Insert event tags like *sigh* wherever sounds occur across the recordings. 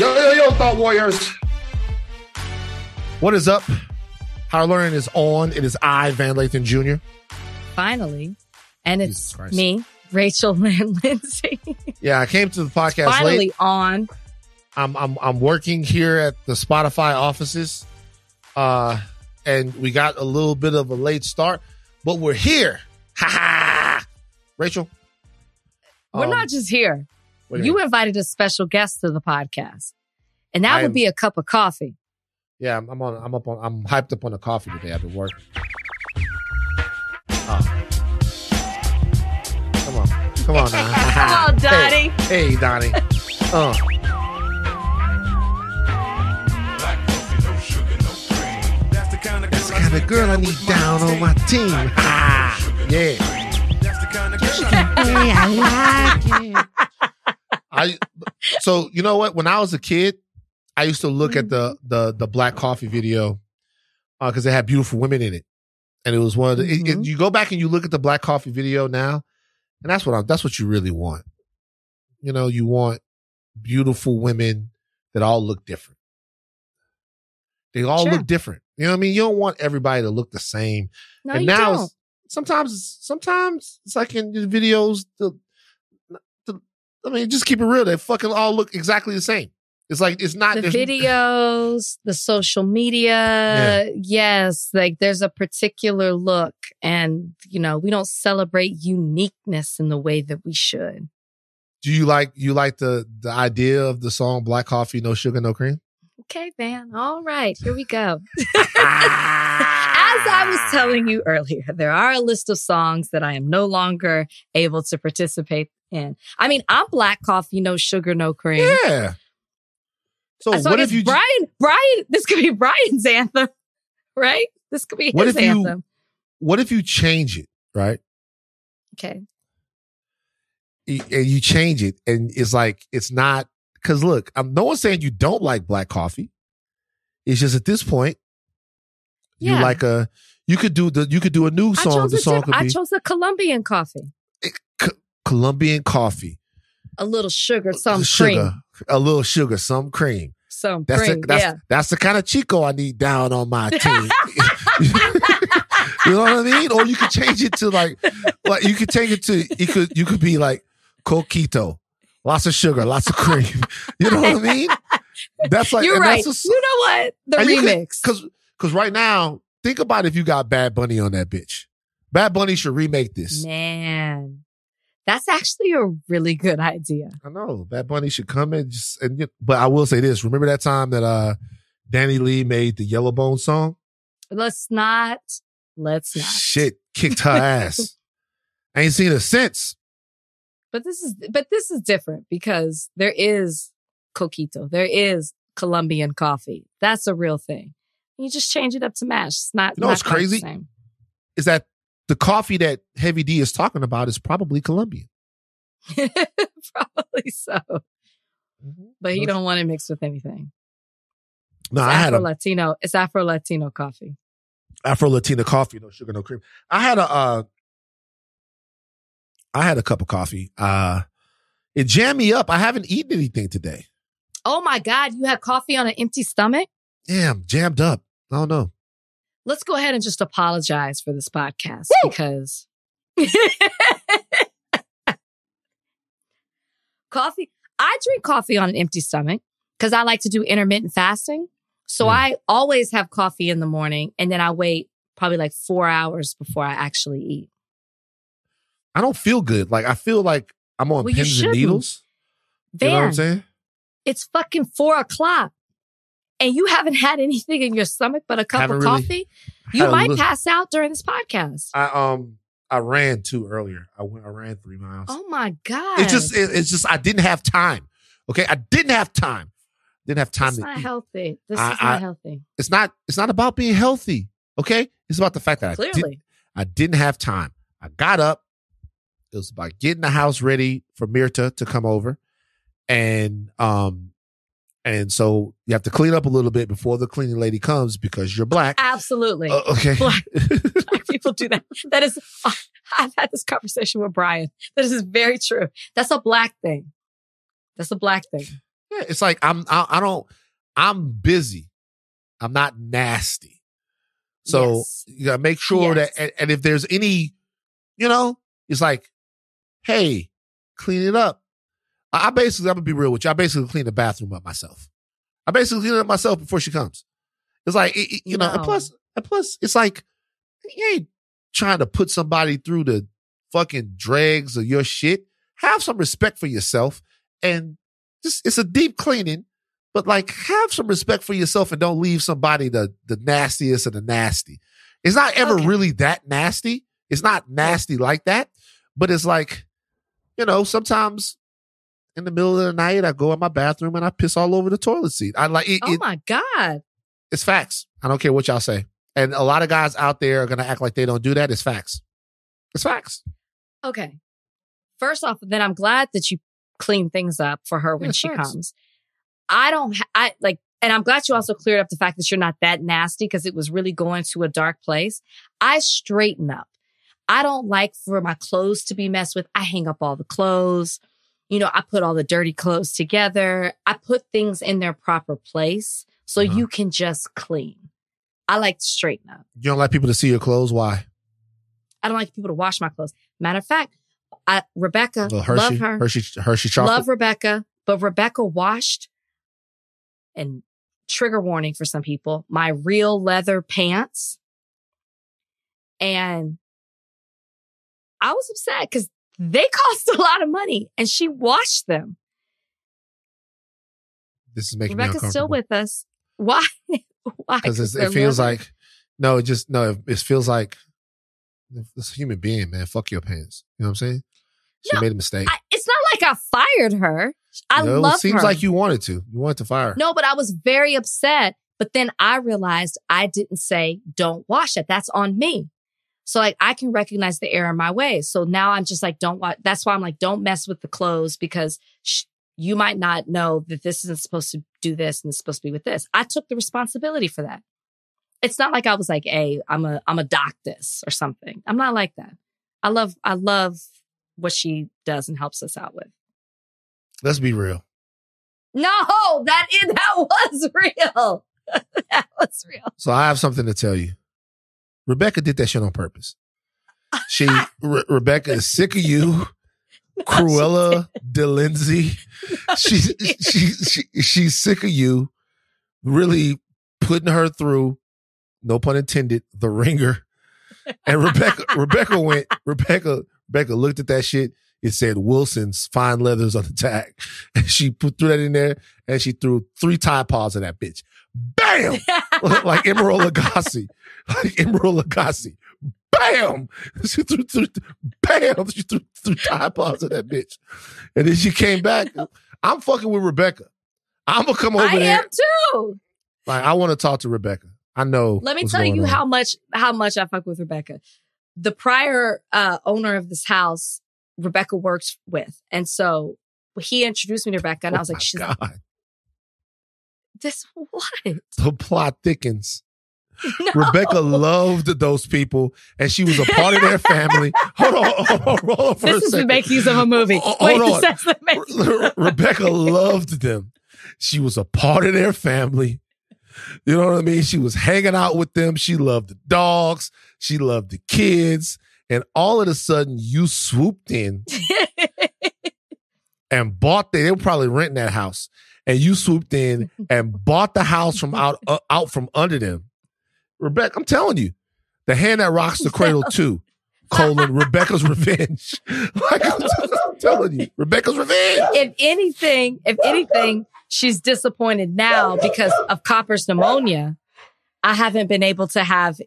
Yo, yo, yo, Thought Warriors. What is up? Higher Learning is on. It is I, Van Lathan Jr. Finally. And it's me, Rachel *laughs* Lynn Lindsay. Yeah, I came to the podcast Finally late. on. I'm, I'm I'm working here at the Spotify offices, uh, and we got a little bit of a late start, but we're here. Ha ha! Rachel, We're um, not just here. What do You invited a special guest to the podcast. And that I would am- be a cup of coffee. Yeah, I'm, I'm on. I'm up on. I'm hyped up on the coffee today. I've been working. Oh. Come on, come on now. *laughs* Come on, Donnie. Hey, hey Donnie. Uh. That's the kind of That's the kind of girl I need down on my team. Ah, *laughs* yeah. That's the kind of girl Hey, I like it. I so you know what? When I was a kid, I used to look at the mm-hmm. the the black coffee video uh, because it had beautiful women in it, and it was one of the. it- it- mm-hmm. you go back and you look at the black coffee video now, and that's what I'm. that's what you really want. You know, you want beautiful women that all look different. They all Sure. look different. You know what I mean? You don't want everybody to look the same No, and you now don't. it's, sometimes sometimes it's like in the videos the I mean just keep it real they fucking all look exactly the same it's like it's not the videos, the social media. Yes, like there's a particular look, and you know we don't celebrate uniqueness in the way that we should. do you like you like the the idea of the song black coffee no sugar no cream Okay, Van. All right, here we go. *laughs* As I was telling you earlier, there are a list of songs that I am no longer able to participate I mean, I'm black coffee, no sugar, no cream. yeah so uh, so what if you Brian, Brian, this could be Brian's anthem, *laughs* right? This could be What his if you- anthem. what if you change it right Okay. And you change it and it's like it's not because look I'm no one's saying you don't like black coffee it's just at this point you like a you could do the you could do a new I song the song diff- could I be chose a Colombian coffee. Colombian coffee A little sugar, uh, some sugar, cream. a little sugar, some cream. Some That's cream. the, that's yeah. that's the kind of chico I need down on my *laughs* team. *laughs* you know what I mean? Or you could change it to like, like you could change it to you could you could be like coquito, lots of sugar, lots of cream. You know what I mean? That's like You're right. That's a, you know what? The and you could- remix. because because right now, think about if you got Bad Bunny on that bitch. Bad Bunny should remake this. Man, that's actually a really good idea. I know Bad Bunny should come and just and but I will say this. Remember that time that uh DaniLeigh made the Yellowbone song? Let's not. Let's not. Shit kicked her ass. I *laughs* ain't seen her since. But this is but this is different because there is coquito. There is Colombian coffee. That's a real thing. You just change it up to mash. It's not. You know not what's crazy? Is that the coffee that Heavy D is talking about is probably Colombian. *laughs* Probably so. But he don't want it mixed with anything. No, It's I had a Latino. It's Afro Latino coffee. Afro Latina coffee, no sugar, no cream. I had a uh I had a cup of coffee. Uh it jammed me up. I haven't eaten anything today. Oh my God! You had coffee on an empty stomach. Damn, jammed up. I don't know. Let's go ahead and just apologize for this podcast Woo! because *laughs* coffee. I drink coffee on an empty stomach because I like to do intermittent fasting. So Yeah. I always have coffee in the morning and then I wait probably like four hours before I actually eat. I don't feel good. Like I feel like I'm on Well, pins and shouldn't. needles. You know what I'm saying? it's fucking four o'clock and you haven't had anything in your stomach but a cup Haven't of really coffee. *laughs* You might pass out during this podcast. I um I ran too earlier. I went I ran three miles. Oh my God. it's just it- it's just I didn't have time. Okay, I didn't have time. Didn't have time It's to not eat. healthy. This I- is I- not healthy. It's not it's not about being healthy. Okay, it's about the fact that I didn't Clearly. I didn't have time. I got up. It was about getting the house ready for Mirta to come over. And um and so you have to clean up a little bit before the cleaning lady comes because you're black. Absolutely. Uh, okay. Black- *laughs* Black people do that. That is, *laughs* I've had this conversation with Brian. That is very true. That's a black thing. That's a black thing. Yeah, it's like I'm I, I don't I'm busy. I'm not nasty. So Yes. you gotta make sure Yes. that and, and if there's any, you know, it's like, hey, clean it up. I, basically I'm gonna be real with you. I basically clean the bathroom up myself. I basically clean it up myself before she comes. It's like it- it- you know, and plus and plus it's like you ain't trying to put somebody through the fucking dregs of your shit. Have some respect for yourself and just it's a deep cleaning, but like have some respect for yourself and don't leave somebody the the nastiest of the nasty. It's not ever Okay. really that nasty. It's not nasty like that, but it's like, you know, sometimes in the middle of the night I go in my bathroom and I piss all over the toilet seat. I like it, Oh it- my God. it's facts. I don't care what y'all say. And a lot of guys out there are gonna act like they don't do that. It's facts. It's facts. Okay. First off, then I'm glad that you clean things up for her when Yeah, she facts. comes. I don't, ha- I like, and I'm glad you also cleared up the fact that you're not that nasty because it was really going to a dark place. I straighten up. I don't like for my clothes to be messed with. I hang up all the clothes. You know, I put all the dirty clothes together. I put things in their proper place so Uh-huh. you can just clean. I like to straighten up. You don't like people to see your clothes. Why? I don't like people to wash my clothes. Matter of fact, I, Rebecca, Hershey, love her. Hershey, Hershey chocolate. Love Rebecca, but Rebecca washed and trigger warning for some people, my real leather pants. And I was upset because they *laughs* cost a lot of money and she washed them. this is making me Rebecca's still with us. Why? *laughs* Why? because it feels leather. like no, it just no, it, it feels like this human being, man. Fuck your pants. You know what I'm saying? She No, made a mistake. I, it's not like I fired her. I know, love it seems her. like you wanted to. You wanted to fire. her. No, but I was very upset. But then I realized I didn't say, don't wash it. That's on me. So like I can recognize the error in my way. So now I'm just like, don't watch. That's why I'm like, don't mess with the clothes because sh- you might not know that this isn't supposed to do this and it's supposed to be with this. I took the responsibility for that. It's not like I was like, hey, I'm a, I'm a doc this or something. I'm not like that. I love, I love what she does and helps us out with. Let's be real. No, that is, *laughs* that was real. *laughs* that was real. So I have something to tell you. Rebecca did that shit on purpose. She Re- Rebecca is sick of you, *laughs* Cruella de Lindsay. She's she, she she's sick of you, really putting her through. No pun intended. The ringer. And Rebecca *laughs* Rebecca went. Rebecca Rebecca looked at that shit. It said Wilson's fine leathers on the tag, and she put threw that in there, and she threw three Tide Pods at that bitch. Bam! *laughs* like Emeril Lagasse. Like Emeril Lagasse. Bam! *laughs* She threw, threw, bam! She threw, threw Pods at that bitch. And then she came back. I'm fucking with Rebecca. I'm gonna come over I there. am too. Like I want to talk to Rebecca. I know. Let me tell you on. how much how much I fuck with Rebecca. The prior uh, owner of this house, Rebecca worked with, and so he introduced me to Rebecca, and I Oh was like, "She's God. This *laughs* what?" The plot thickens. *laughs* No. Rebecca loved those people, and she was a part of their family. Hold on, hold on, hold on This is the makings of a movie. Hold Wait, on. this is the makings. Re- Rebecca loved them. She was a part of their family. You know what I mean? She was hanging out with them. She loved the dogs. She loved the kids. And all of a sudden, you swooped in *laughs* and bought the, they were probably renting that house. And you swooped in *laughs* and bought the house from out uh, out from under them. Rebecca, I'm telling you, the hand that rocks the cradle *laughs* too. Colon Rebecca's revenge. *laughs* like I'm, I'm telling you, Rebecca's revenge. if anything, if anything, she's disappointed now because of Copper's pneumonia. I haven't been able to have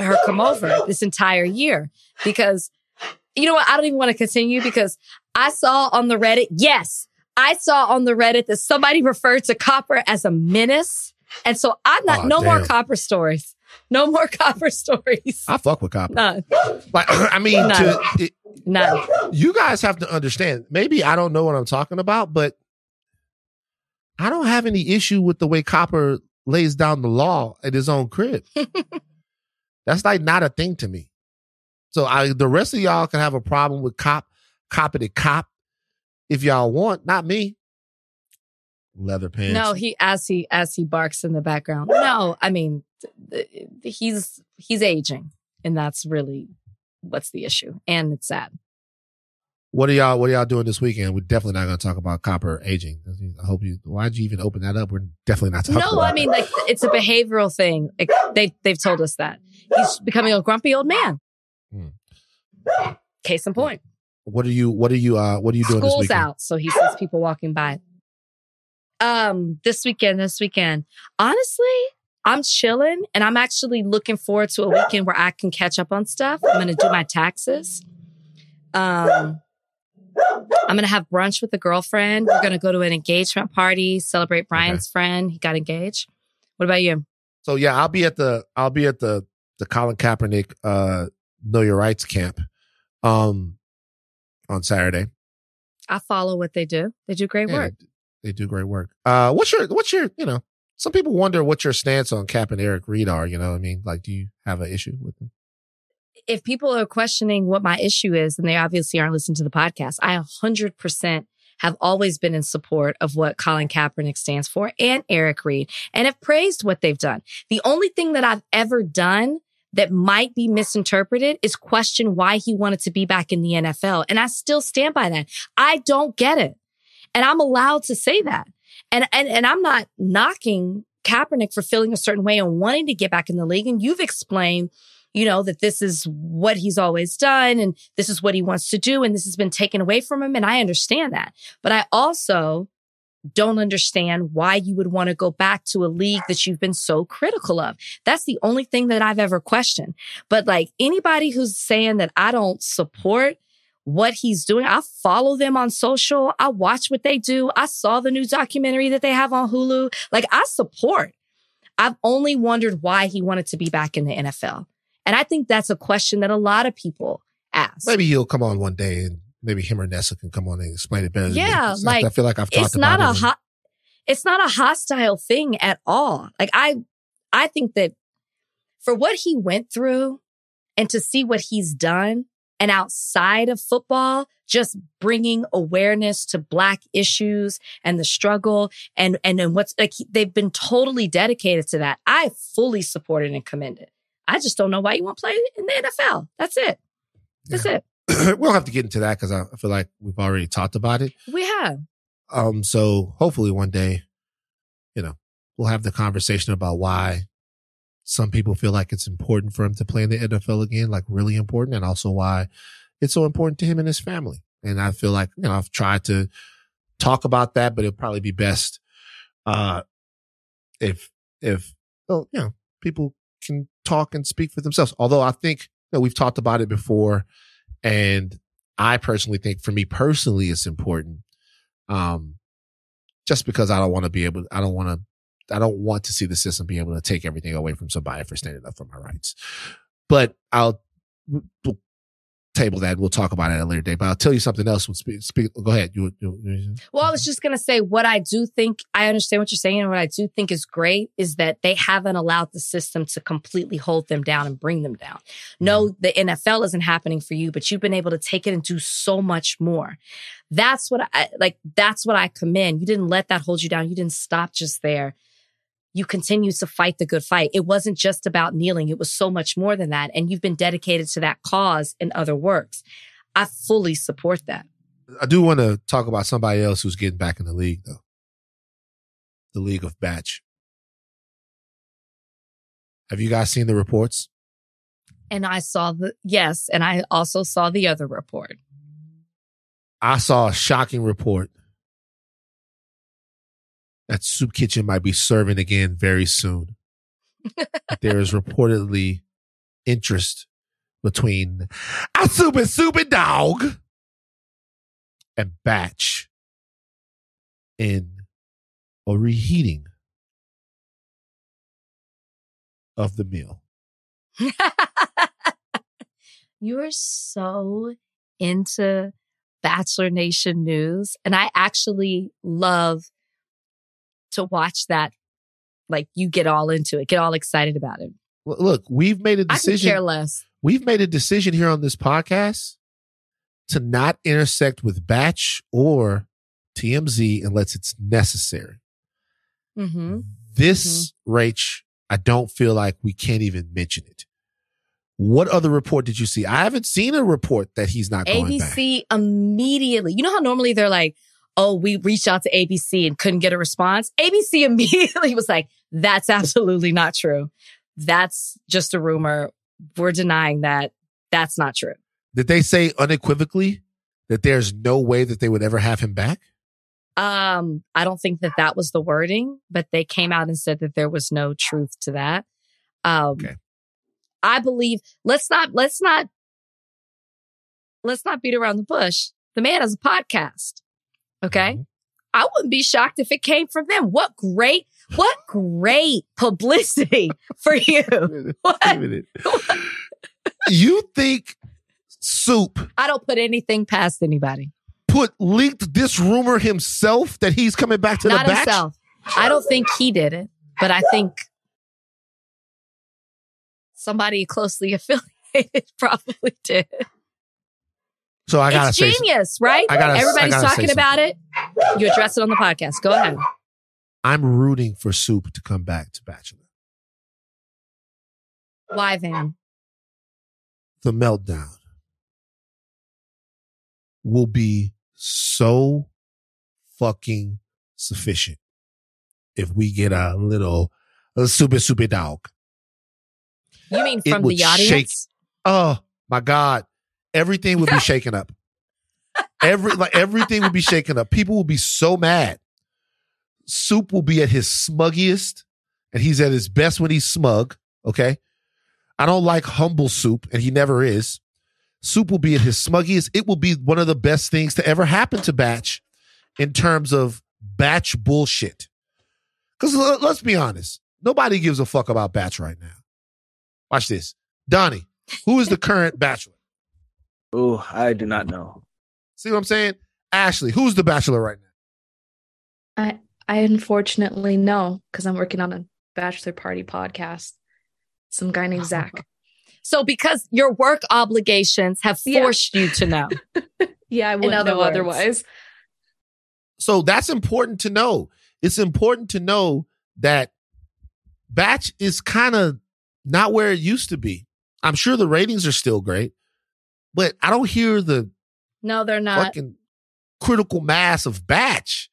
her come over this entire year because you know what? I don't even want to continue because I saw on the Reddit, yes, I saw on the Reddit that somebody referred to Copper as a menace. And so I'm not, Aw, no more. Copper stories. No more *laughs* Copper stories. I fuck with Copper. None. Like, *clears throat* I mean, No. to, it, None. you guys have to understand. Maybe I don't know what I'm talking about, but I don't have any issue with the way Copper lays down the law at his own crib. *laughs* That's like not a thing to me. So I, the rest of y'all can have a problem with cop, cop to cop, if y'all want. Not me. leather pants. No, he as he as he barks in the background. No, I mean th- th- he's he's aging, and that's really what's the issue, and it's sad. What are y'all? What are y'all doing this weekend? We're definitely not going to talk about copper aging. I hope you. Why'd you even open that up? We're definitely not talking. No, about I mean like it's a behavioral thing. Like, they they've told us that he's becoming a grumpy old man. Hmm. Case in point, What are you? What are you? Uh, what are you doing this school's weekend? out, so he sees people walking by. Um, this weekend, this weekend, honestly, I'm chilling, and I'm actually looking forward to a weekend where I can catch up on stuff. I'm gonna do my taxes. Um. I'm gonna have brunch with a girlfriend. We're gonna go to an engagement party, celebrate Brian's friend. He got engaged. What about you? So yeah, I'll be at the. I'll be at the the Colin Kaepernick uh, Know Your Rights camp, um, on Saturday. I follow what they do. They do great Yeah, work. They do great work. Uh, what's your? What's your? You know, some people wonder what your stance on Cap and Eric Reid are. You know, what I mean, like, do you have an issue with them? If people are questioning what my issue is, then they obviously aren't listening to the podcast. I 100% have always been in support of what Colin Kaepernick stands for and Eric Reid and have praised what they've done. The only thing that I've ever done that might be misinterpreted is question why he wanted to be back in the NFL. And I still stand by that. I don't get it. And I'm allowed to say that. And, and, and I'm not knocking Kaepernick for feeling a certain way and wanting to get back in the league. And you've explained, you know, that this is what he's always done and this is what he wants to do. And this has been taken away from him. And I understand that. But I also don't understand why you would want to go back to a league that you've been so critical of. That's the only thing that I've ever questioned. But like anybody who's saying that I don't support what he's doing, I follow them on social. I watch what they do. I saw the new documentary that they have on Hulu. Like I support. I've only wondered why he wanted to be back in the NFL. And I think that's a question that a lot of people ask. Maybe he'll come on one day and maybe him or Nessa can come on and explain it better. Yeah, like, I feel like I've talked it's not about a hot it's not a hostile thing at all. Like i i think that for what he went through and to see what he's done and outside of football just bringing awareness to black issues and the struggle and and, and what's like they've been totally dedicated to that. I fully support it and commend it. I just don't know why you won't play in the nfl that's it. That's it *clears throat* we don't have to get into that because I I feel like we've already talked about it. we have Um, so hopefully one day, you know, we'll have the conversation about why some people feel like it's important for him to play in the NFL again, like really important, and also why it's so important to him and his family. And I feel like, you know, I've tried to talk about that, but it'll probably be best, uh, if, if, well, you know, people can talk and speak for themselves. Although I think, you know, we've talked about it before and I personally think for me personally, it's important um, just because I don't want to be able, I don't want to, I don't want to see the system be able to take everything away from somebody for standing up for my rights. But I'll table that. We'll talk about it at a later date. But I'll tell you something else. Speak, speak go ahead. You, you, you- Well, I was just going to say what I do think, I understand what you're saying. And what I do think is great is that they haven't allowed the system to completely hold them down and bring them down. No, mm-hmm. the NFL isn't happening for you, but you've been able to take it and do so much more. That's what I like. That's what I commend. You didn't let that hold you down. You didn't stop just there. You continue to fight the good fight. It wasn't just about kneeling. It was so much more than that. And you've been dedicated to that cause in other works. I fully support that. I do want to talk about somebody else who's getting back in the league though. The League of Batch. Have you guys seen the reports? And I saw the, yes. And I also saw the other report. I saw a shocking report that Soup Kitchen might be serving again very soon. there is reportedly interest between a super super dog and Batch in a reheating of the meal. *laughs* you are so into Bachelor Nation news. And I actually love to watch that. Like you get all into it, get all excited about it. Look, we've made a I can care decision. less. We've made a decision here on this podcast to not intersect with Batch or TMZ unless it's necessary. Mm-hmm. This, Rach, I don't feel like we can't even mention it. What other report did you see? I haven't seen a report that he's not going back. ABC immediately. You know how normally they're like, oh, we reached out to ABC and couldn't get a response? ABC *laughs* immediately was like, that's absolutely not true. That's just a rumor. We're denying that. That's not true. Did they say unequivocally that there's no way that they would ever have him back? Um, I don't think that that was the wording, but they came out and said that there was no truth to that. Um, Okay. I believe let's not let's not let's not beat around the bush. The man has a podcast. Okay. Mhm. I wouldn't be shocked if it came from them. What great, what great publicity *laughs* for you. What? Wait a minute. *laughs* *laughs* you think Soup I don't put anything past anybody. put leaked this rumor himself that he's coming back to Not the batch? himself. I don't think he did it, but I think somebody closely affiliated probably did. So I gotta it's say, genius, right? I gotta- I gotta talking about it. You address it on the podcast. Go ahead. I'm rooting for Soup to come back to Bachelor. Why, Van? The meltdown will be so fucking sufficient if we get a little a super super dog. You mean from the audience? shake- Oh my God. Everything would be *laughs* shaken up. Every like everything would be shaken up. People will be so mad. Soup will be at his smuggiest, and he's at his best when he's smug. Okay. I don't like humble soup, and he never is. Soup will be at his smuggiest. It will be one of the best things to ever happen to Batch in terms of Batch bullshit. Because let's be honest, nobody gives a fuck about Batch right now. Watch this. Donnie, who is the current bachelor? Oh, I do not know. See what I'm saying? Ashley, who's the bachelor right now? I I unfortunately know because I'm working on a bachelor party podcast. Some guy named Zach. *laughs* So because your work obligations have Yeah. forced you to know. *laughs* Yeah, I wouldn't other know words. otherwise. So that's important to know. It's important to know that Batch is kind of not where it used to be. I'm sure the ratings are still great, but I don't hear the No, they're not. fucking critical mass of Batch.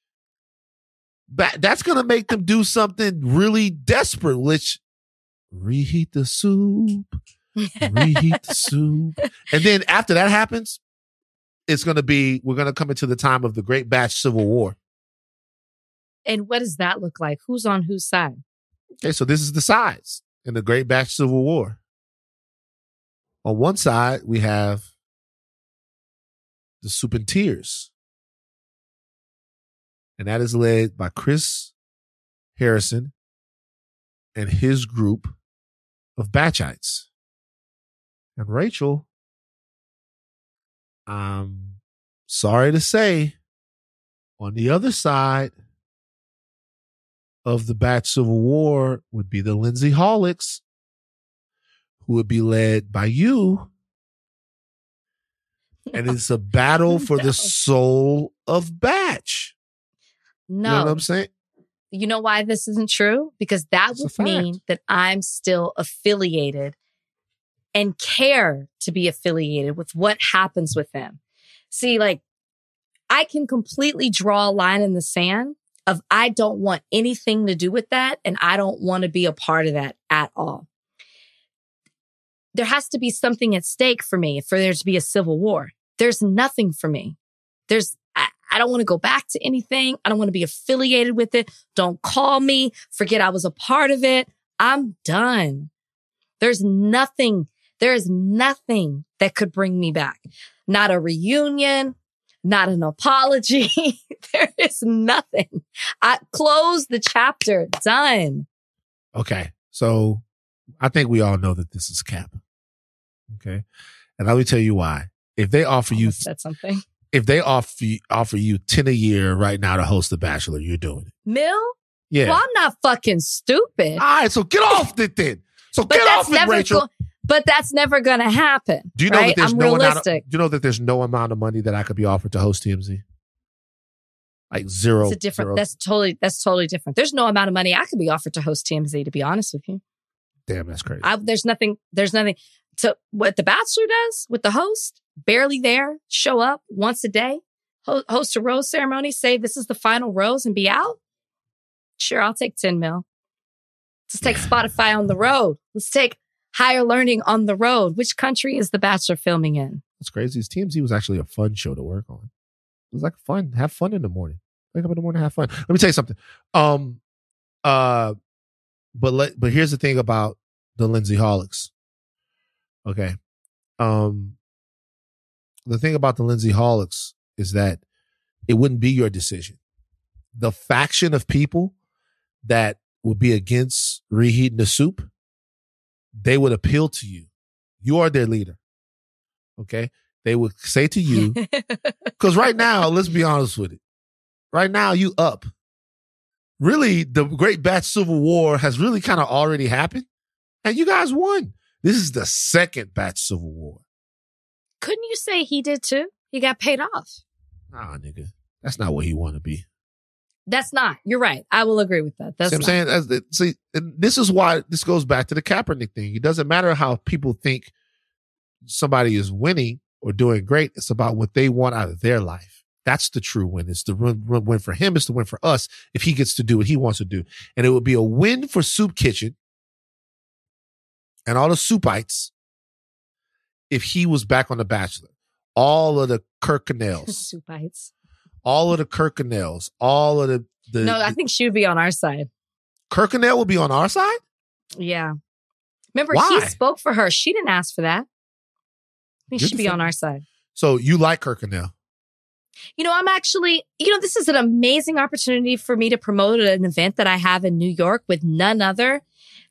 Ba- that's going to make them do something really desperate, which reheat the soup. reheat the *laughs* soup. And then after that happens, it's going to be, we're going to come into the time of the great batch civil war. and what does that look like? Who's on whose side? Okay, so this is the sides in the great batch civil war. On one side, we have the soup and that is led by Chris Harrison and his group of batchites. And Rachel, I'm sorry to say, on the other side of the batch civil war would be the Lindsay Holics, who would be led by you. And it's a battle *laughs* for No. the soul of batch. No, you know what I'm saying? You know why this isn't true? Because that It's would mean that I'm still affiliated and care to be affiliated with what happens with them. See, like, I can completely draw a line in the sand of I don't want anything to do with that and I don't want to be a part of that at all. There has to be something at stake for me for there to be a civil war. There's nothing for me. There's, I, I don't want to go back to anything. I don't want to be affiliated with it. Don't call me. Forget I was a part of it. I'm done. There's nothing, there is nothing that could bring me back. Not a reunion, not an apology. *laughs* there is nothing. I close the chapter. Done. Okay. So I think we all know that this is cap. Okay. And let me tell you why. If they offer you said something. *laughs* if they offer you, offer you 10 a year right now to host the bachelor, you're doing it. Mill? Yeah. Well, I'm not fucking stupid. All right, so get off it then. So but get that's off it, Rachel. go- but that's never going to happen. do you know right? that there's I'm no amount of, realistic. do you know that there's no amount of money that I could be offered to host TMZ? Like zero. It's a different. zero- That's totally. That's totally different. There's no amount of money I could be offered to host TMZ. To be honest with you, damn, that's crazy. I, there's nothing. There's nothing. To what the Bachelor does with the host, barely there, show up once a day, ho- host a rose ceremony, say this is the final rose, and be out. Sure, I'll take ten mil. Let's take Spotify on the road. Let's take higher learning on the road. Which country is the Bachelor filming in? What's crazy is TMZ was actually a fun show to work on. It was like fun. Have fun in the morning. Wake up in the morning, have fun. Let me tell you something. Um, uh, but let but here's the thing about the Lindsay Holics. Okay, um, the thing about the Lindsay Holics is that it wouldn't be your decision. The faction of people that would be against reheating the soup, they would appeal to you. You are their leader. Okay. They would say to you, *laughs* because right now, let's be honest with it. Right now, you up. Really, the Great Batch Civil War has really kind of already happened, and you guys won. This is the second Batch Civil War. Couldn't you say he did too? He got paid off. Nah, nigga, that's not what he want to be. That's not. You're right. I will agree with that. That's see what I'm saying? That's the, see, this is why this goes back to the Kaepernick thing. It doesn't matter how people think somebody is winning or doing great. It's about what they want out of their life. That's the true win. It's the win, win for him. It's the win for us if he gets to do what he wants to do. And it would be a win for Soup Kitchen and all the soupites if he was back on The Bachelor. All of the Kirkconnells, *laughs* Soupites. all of the Kirkconnells, all of the, the, No, I think she would be on our side. Kirkconnell would be on our side. Yeah. Remember, Why? he spoke for her. She didn't ask for that. I think she'd be on our side. So you like Kirkconnell. You know, I'm actually, you know, this is an amazing opportunity for me to promote an event that I have in New York with none other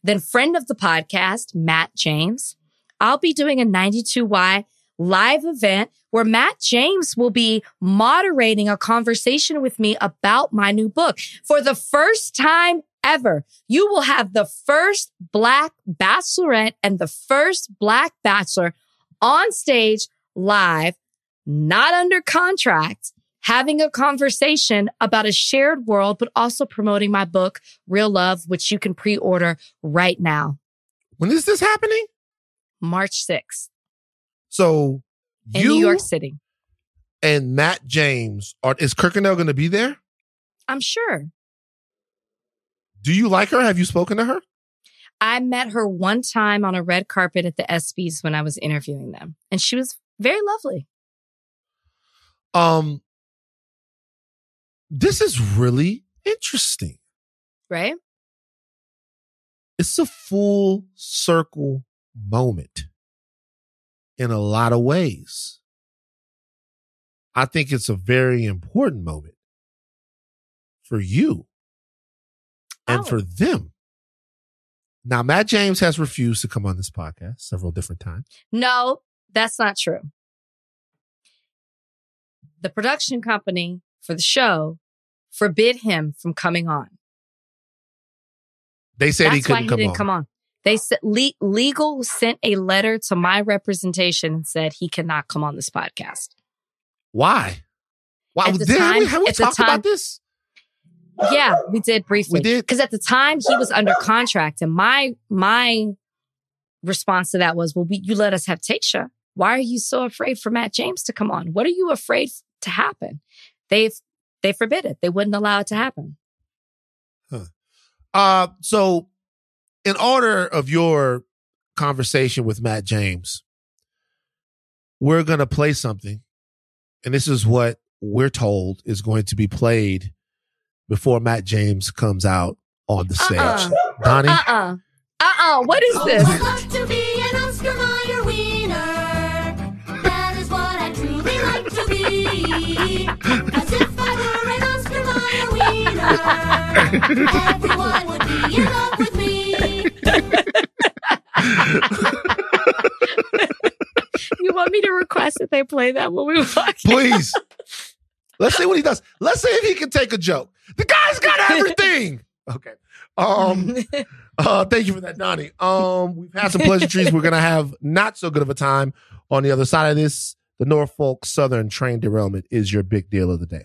than friend of the podcast, Matt James. I'll be doing a 92Y live event where Matt James will be moderating a conversation with me about my new book. For the first time ever, you will have the first black bachelorette and the first black bachelor on stage live not under contract, having a conversation about a shared world, but also promoting my book, Real Love, which you can pre order right now, When is this happening? March 6th So in you New York City. and Matt James are is Kirkconnell going to be there? I'm sure. Do you like her? Have you spoken to her? I met her one time on a red carpet at the ESPYs when I was interviewing them, and she was very lovely. Um, this is really interesting. Right? It's a full circle moment in a lot of ways. I think it's a very important moment for you and Oh. for them. Now, Matt James has refused to come on this podcast several different times. No, that's not true. The production company for the show forbid him from coming on. They said he That's why couldn't he come didn't on. come on. They said le- legal sent a letter to my representation and said he cannot come on this podcast. Why? Why? At the Did- have we, have we talked time- about this? Yeah, we did briefly. We did? because at the time he was under contract, and my my response to that was, "Well, we, you let us have Tasha. Why are you so afraid for Matt James to come on? What are you afraid to happen? They've they forbid it. They wouldn't allow it to happen. Uh, so in order of your conversation with Matt James, we're going to play something. And this is what we're told is going to be played before Matt James comes out on the stage. Uh-uh. Donnie, Uh uh-uh. uh. What is this? Everyone would be in love with me. You want me to request that they play that when we walk? please. Let's see what he does. Let's see if he can take a joke. The guy's got everything. Okay. Um, *laughs* Uh, thank you for that, Donnie. Um, we've had some pleasantries. We're gonna have not so good of a time on the other side of this. The Norfolk Southern train derailment is your big deal of the day.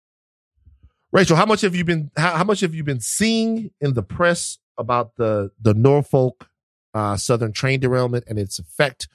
Rachel, how much have you been how, how much have you been seeing in the press about the the Norfolk uh, Southern train derailment and its effect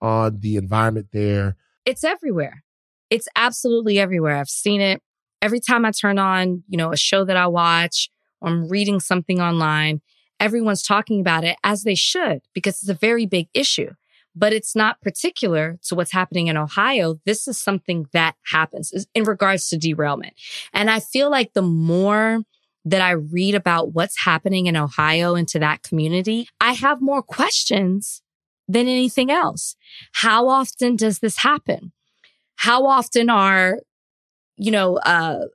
on the environment there? It's everywhere. It's absolutely everywhere. I've seen it every time I turn on, you know, a show that I watch or I'm reading something online. Everyone's talking about it as they should because it's a very big issue. But it's not particular to what's happening in Ohio. This is something that happens in regards to derailment. And I feel like the more that I read about what's happening in Ohio and to that community, I have more questions than anything else. How often does this happen? How often are, you know, uh,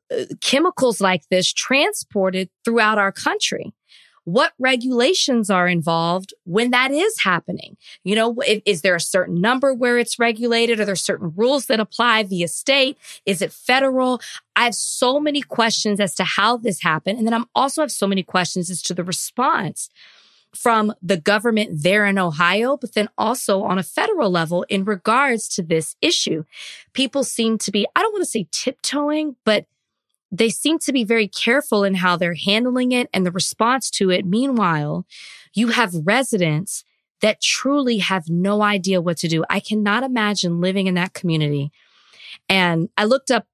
chemicals like this transported throughout our country? What regulations are involved when that is happening? You know, is, there a certain number where it's regulated? Are there certain rules that apply via state? Is it federal? I have so many questions as to how this happened. And then I'm also have so many questions as to the response from the government there in Ohio, but then also on a federal level in regards to this issue. People seem to be, I don't want to say tiptoeing, but they seem to be very careful in how they're handling it and the response to it. Meanwhile, you have residents that truly have no idea what to do. I cannot imagine living in that community. And I looked up,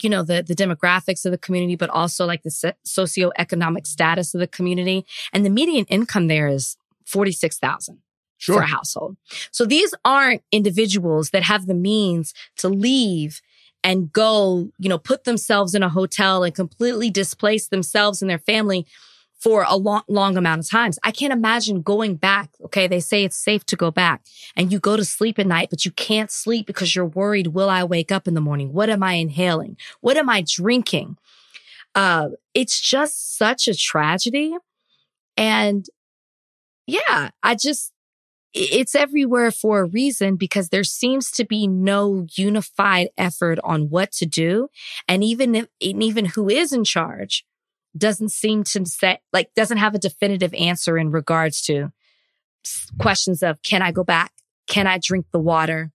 you know, the, the demographics of the community, but also like the socioeconomic status of the community. And the median income there is 46,000 for a household. So these aren't individuals that have the means to leave and go, you know, put themselves in a hotel and completely displace themselves and their family for a long, long amount of times. I can't imagine going back. Okay. They say it's safe to go back and you go to sleep at night, but you can't sleep because you're worried. Will I wake up in the morning? What am I inhaling? What am I drinking? Uh, it's just such a tragedy. And yeah, I just, it's everywhere for a reason because there seems to be no unified effort on what to do. And even if, and even who is in charge doesn't seem to say, like, doesn't have a definitive answer in regards to questions of, can I go back? Can I drink the water?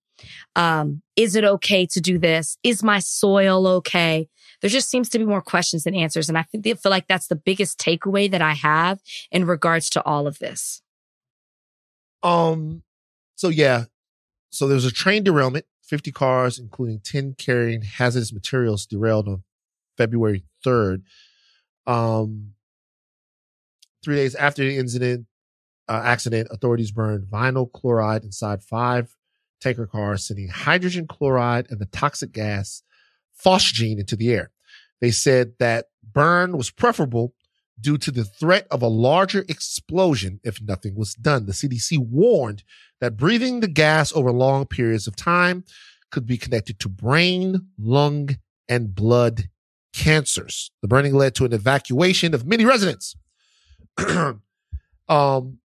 Um, is it okay to do this? Is my soil okay? There just seems to be more questions than answers. And I feel, feel like that's the biggest takeaway that I have in regards to all of this. Um, so yeah, so there was a train derailment. Fifty cars, including ten carrying hazardous materials, derailed on February third. Um, three days after the incident, uh, accident, authorities burned vinyl chloride inside five tanker cars, sending hydrogen chloride and the toxic gas phosgene into the air. They said that burn was preferable due to the threat of a larger explosion if nothing was done. The CDC warned that breathing the gas over long periods of time could be connected to brain, lung, and blood cancers. The burning led to an evacuation of many residents. *clears throat* um,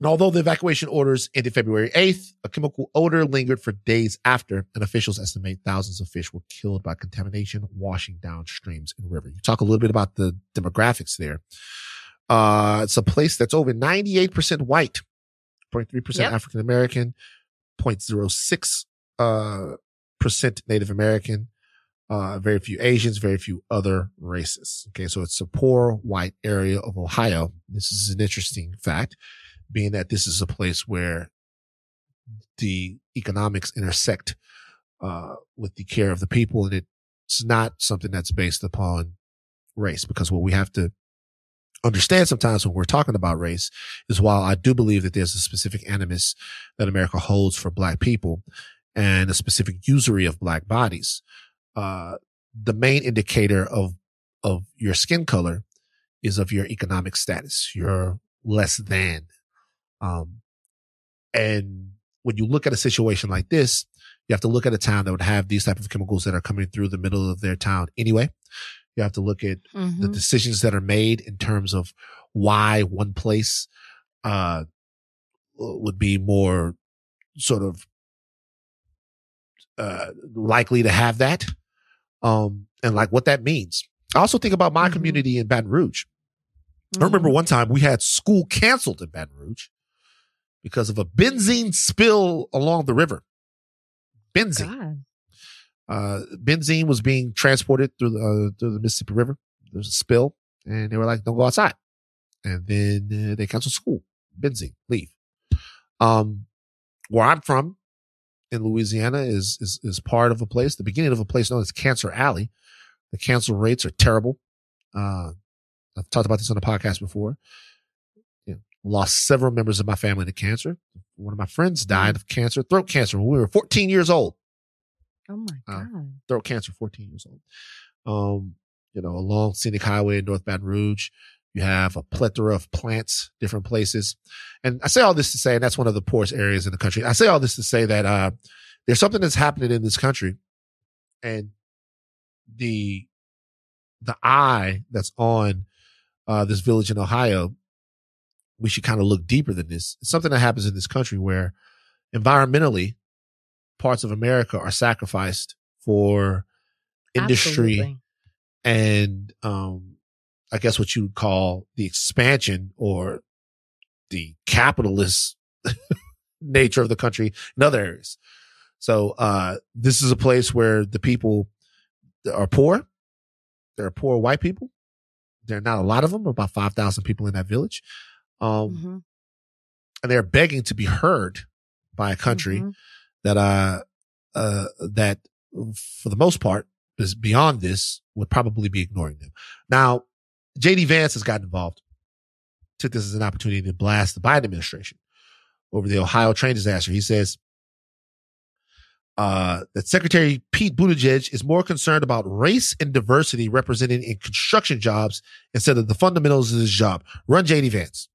and although the evacuation orders ended February 8th, a chemical odor lingered for days after, and officials estimate thousands of fish were killed by contamination washing down streams and rivers. You talk a little bit about the demographics there. Uh, it's a place that's over 98% white, 0.3% Yep. African American, 0.06 uh, percent Native American, uh, very few Asians, very few other races. Okay. So it's a poor white area of Ohio. This is an interesting fact, being that this is a place where the economics intersect, uh, with the care of the people. And it's not something that's based upon race because what we have to understand sometimes when we're talking about race is while I do believe that there's a specific animus that America holds for black people and a specific usury of black bodies, uh, the main indicator of, of your skin color is of your economic status. You're less than. Um, and when you look at a situation like this, you have to look at a town that would have these type of chemicals that are coming through the middle of their town anyway. You have to look at the Mhm. decisions that are made in terms of why one place uh, would be more sort of uh, likely to have that, um, and like what that means. I also think about my Mhm. community in Baton Rouge. I remember one time we had school canceled in Baton Rouge because of a benzene spill along the river. Benzene uh, benzene was being transported through the, uh, through the Mississippi River. There was a spill, and they were like, "Don't go outside." And then uh, they canceled school. Benzene, leave. Um, where I'm from in Louisiana is is is part of a place, the beginning of a place known as Cancer Alley. The cancel rates are terrible. Uh, I've talked about this on the podcast before. Lost several members of my family to cancer. One of my friends died of cancer, throat cancer, when we were 14 years old Oh my Uh, God. throat cancer, 14 years old. Um, you know, along Scenic Highway in North Baton Rouge, you have a plethora of plants, different places. And I say all this to say, and that's one of the poorest areas in the country. I say all this to say that, uh, there's something that's happening in this country and the, the eye that's on, uh, this village in Ohio, we should kind of look deeper than this. It's something that happens in this country where environmentally parts of America are sacrificed for industry Absolutely. and um I guess what you would call the expansion or the capitalist *laughs* nature of the country in other areas. So uh this is a place where the people are poor. There are poor white people. There are not a lot of them, about 5,000 people in that village. Um Mhm. and they're begging to be heard by a country Mhm. that uh uh that for the most part is beyond this would probably be ignoring them. Now, JD Vance has gotten involved. Took this as an opportunity to blast the Biden administration over the Ohio train disaster. He says uh, that Secretary Pete Buttigieg is more concerned about race and diversity represented in construction jobs instead of the fundamentals of his job. Run JD Vance.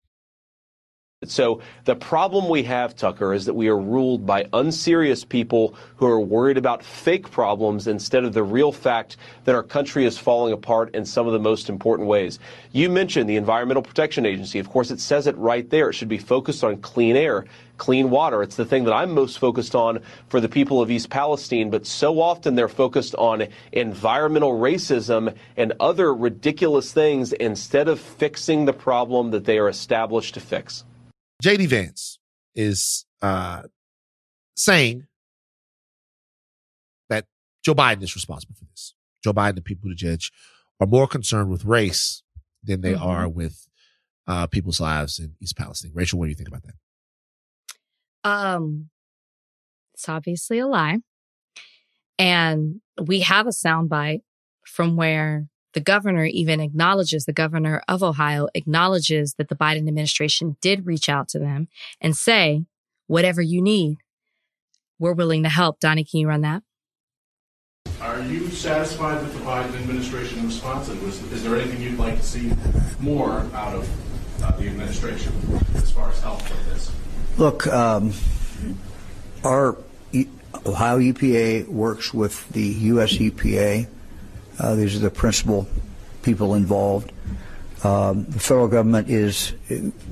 So the problem we have, Tucker, is that we are ruled by unserious people who are worried about fake problems instead of the real fact that our country is falling apart in some of the most important ways. You mentioned the Environmental Protection Agency. Of course, it says it right there. It should be focused on clean air, clean water. It's the thing that I'm most focused on for the people of East Palestine, but so often they're focused on environmental racism and other ridiculous things instead of fixing the problem that they are established to fix. JD Vance is uh, saying that Joe Biden is responsible for this. Joe Biden and Pete judge are more concerned with race than they Mhm. are with uh, people's lives in East Palestine. Rachel, what do you think about that? Um, it's obviously a lie. And we have a soundbite from where the governor even acknowledges, the governor of Ohio acknowledges that the Biden administration did reach out to them and say, whatever you need, we're willing to help. Donnie, can you run that? Are you satisfied with the Biden administration response? And was, is there anything you'd like to see more out of uh, the administration as far as help with this? Look, um, our E- Ohio EPA works with the U.S. EPA. Uh, these are the principal people involved. Um, the federal government is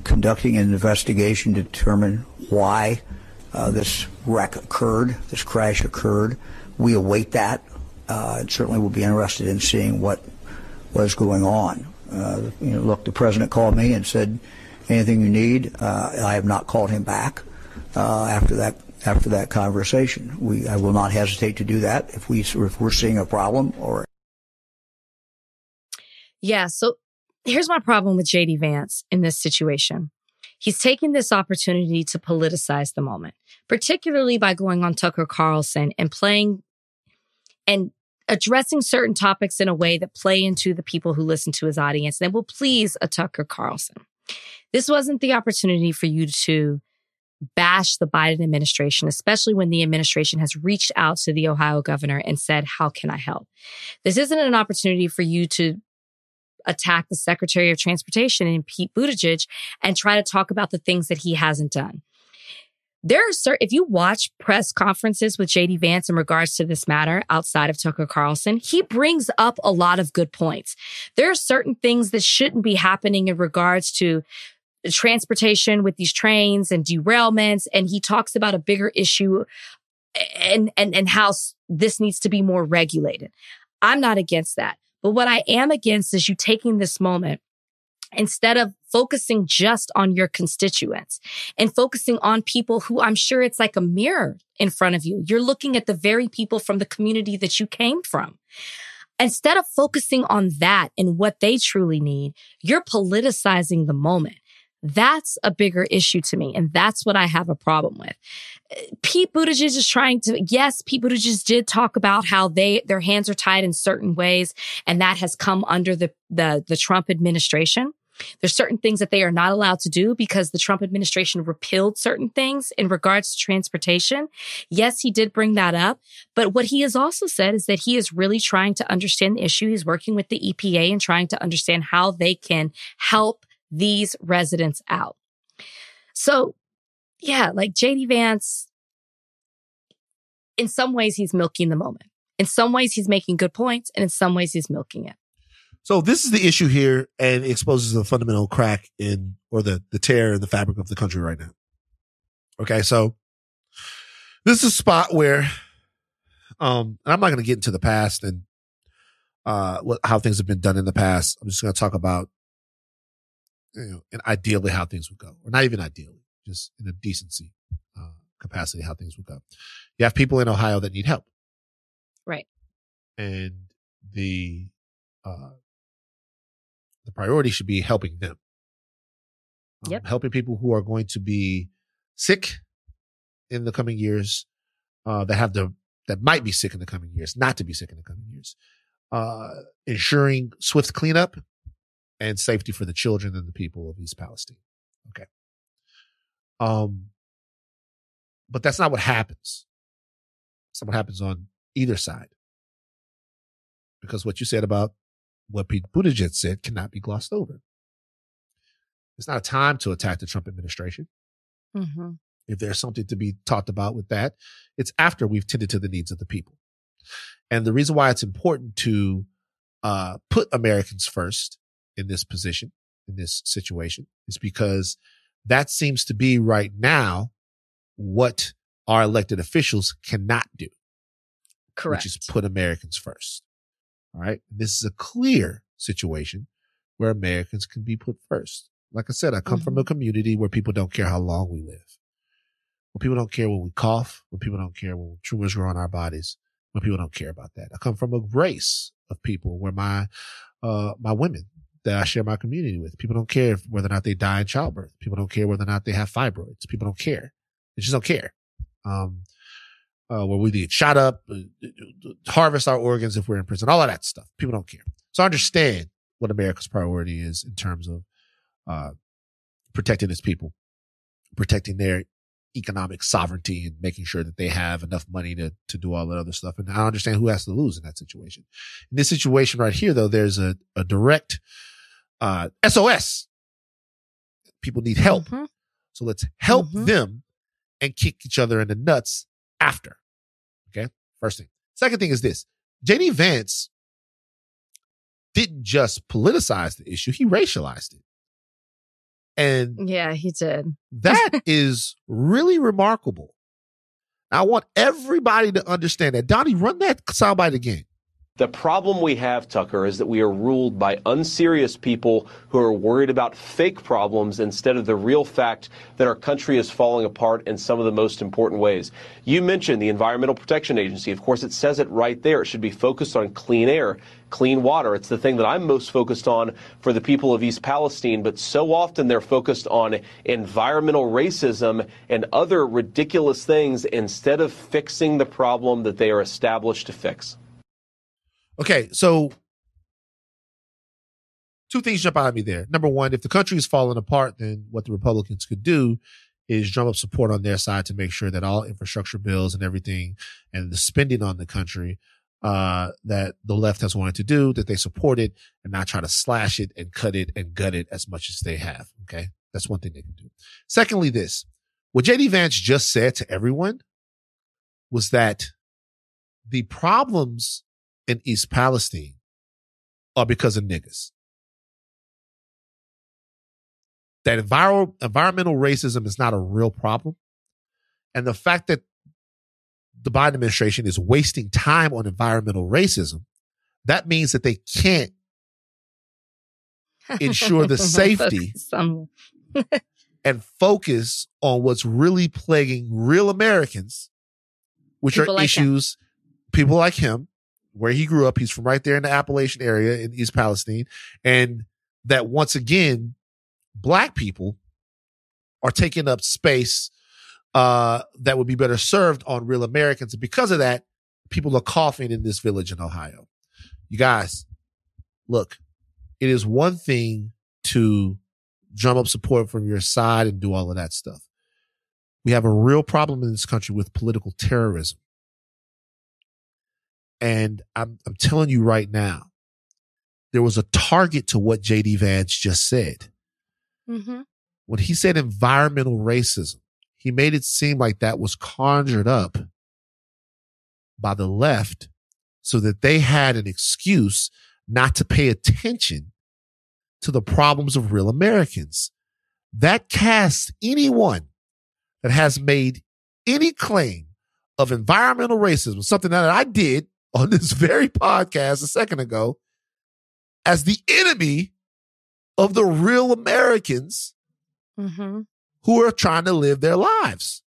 conducting an investigation to determine why uh, this wreck occurred, this crash occurred. We await that. Uh, and certainly will be interested in seeing what was going on. Uh, you know, look, the president called me and said, "Anything you need." Uh, I have not called him back uh, after that after that conversation. We I will not hesitate to do that if we if we're seeing a problem or Yeah. So here's my problem with JD Vance in this situation. He's taking this opportunity to politicize the moment, particularly by going on Tucker Carlson and playing and addressing certain topics in a way that play into the people who listen to his audience and will please a Tucker Carlson. This wasn't the opportunity for you to bash the Biden administration, especially when the administration has reached out to the Ohio governor and said, How can I help? This isn't an opportunity for you to attack the Secretary of Transportation and Pete Buttigieg and try to talk about the things that he hasn't done. there are certain, if you watch press conferences with JD Vance in regards to this matter outside of Tucker Carlson, he brings up a lot of good points. There are certain things that shouldn't be happening in regards to transportation with these trains and derailments. And he talks about a bigger issue and, and, and how this needs to be more regulated. I'm not against that. But what I am against is you taking this moment instead of focusing just on your constituents and focusing on people who I'm sure it's like a mirror in front of you. You're looking at the very people from the community that you came from. Instead of focusing on that and what they truly need, you're politicizing the moment. That's a bigger issue to me. And that's what I have a problem with. Pete Buttigieg is trying to, yes, Pete Buttigieg did talk about how they, their hands are tied in certain ways. And that has come under the, the, the Trump administration. There's certain things that they are not allowed to do because the Trump administration repealed certain things in regards to transportation. Yes, he did bring that up. But what he has also said is that he is really trying to understand the issue. He's working with the EPA and trying to understand how they can help these residents out. So yeah, like JD Vance, in some ways, he's milking the moment. In some ways, he's making good points, and in some ways, he's milking it. So this is the issue here and exposes the fundamental crack in or the, the tear in the fabric of the country right now. Okay. So this is a spot where, um, and I'm not going to get into the past and, uh, what, how things have been done in the past. I'm just going to talk about, you know, and ideally how things would go or not even ideally, just in a decency, uh, capacity, how things would go. You have people in Ohio that need help Right. and the, uh, the priority should be helping them. Um, Yep. Helping people who are going to be sick in the coming years, uh, that have the, that might be sick in the coming years, not to be sick in the coming years. Uh, ensuring swift cleanup and safety for the children and the people of East Palestine. Okay. Um, but that's not what happens. That's not what happens on either side. Because what you said about what Pete Buttigieg said cannot be glossed over. It's not a time to attack the Trump administration. Mm-hmm. If there's something to be talked about with that, it's after we've tended to the needs of the people. And the reason why it's important to uh, put Americans first in this position, in this situation, is because that seems to be right now what our elected officials cannot do Correct. which is put Americans first. All right. This is a clear situation where Americans can be put first. Like I said, I come from a community where people don't care how long we live. When people don't care when we cough, when people don't care when tumors grow on our bodies, when people don't care about that. I come from a race of people where my, uh, my women that I share my community with, people don't care whether or not they die in childbirth. People don't care whether or not they have fibroids. People don't care. They just don't care. Um, uh, where we get shot up, uh, harvest our organs if we're in prison, all of that stuff. People don't care. So I understand what America's priority is in terms of uh, protecting its people, protecting their economic sovereignty and making sure that they have enough money to, to do all that other stuff. And I understand who has to lose in that situation. In this situation right here, though, there's a, a direct uh, SOS. People need help. Mhm. So let's help Mhm. them and kick each other in the nuts after. Okay. First thing. Second thing is this JD Vance didn't just politicize the issue, he racialized it. And Yeah, he did. that *laughs* is really remarkable. I want everybody to understand that. Donnie, run that soundbite again. The problem we have, Tucker, is that we are ruled by unserious people who are worried about fake problems instead of the real fact that our country is falling apart in some of the most important ways. You mentioned the Environmental Protection Agency. Of course, it says it right there. It should be focused on clean air, clean water. It's the thing that I'm most focused on for the people of East Palestine, but so often they're focused on environmental racism and other ridiculous things instead of fixing the problem that they are established to fix. Okay, so two things jump out at me there. Number one, if the country is falling apart, then what the Republicans could do is drum up support on their side to make sure that all infrastructure bills and everything and the spending on the country uh, that the left has wanted to do, that they support it and not try to slash it and cut it and gut it as much as they have. Okay. That's one thing they can do. Secondly, this What JD Vance just said to everyone was that the problems in East Palestine are because of niggas. That enviro- environmental racism is not a real problem. And the fact that the Biden administration is wasting time on environmental racism, that means that they can't *laughs* ensure the safety *laughs* *laughs* and focus on what's really plaguing real Americans, which People are like him. issues, people like him, where he grew up. He's from right there in the Appalachian area in East Palestine. And that once again, black people are taking up space uh, that would be better served on real Americans. And because of that, people are coughing in this village in Ohio. You guys, look, it is one thing to drum up support from your side and do all of that stuff. We have a real problem in this country with political terrorism. And I'm, I'm telling you right now, there was a target to what JD Vance just said. Mhm. When he said environmental racism, he made it seem like that was conjured up by the left so that they had an excuse not to pay attention to the problems of real Americans. That casts anyone that has made any claim of environmental racism, something that I did on this very podcast a second ago, as the enemy of the real Americans Mhm. who are trying to live their lives.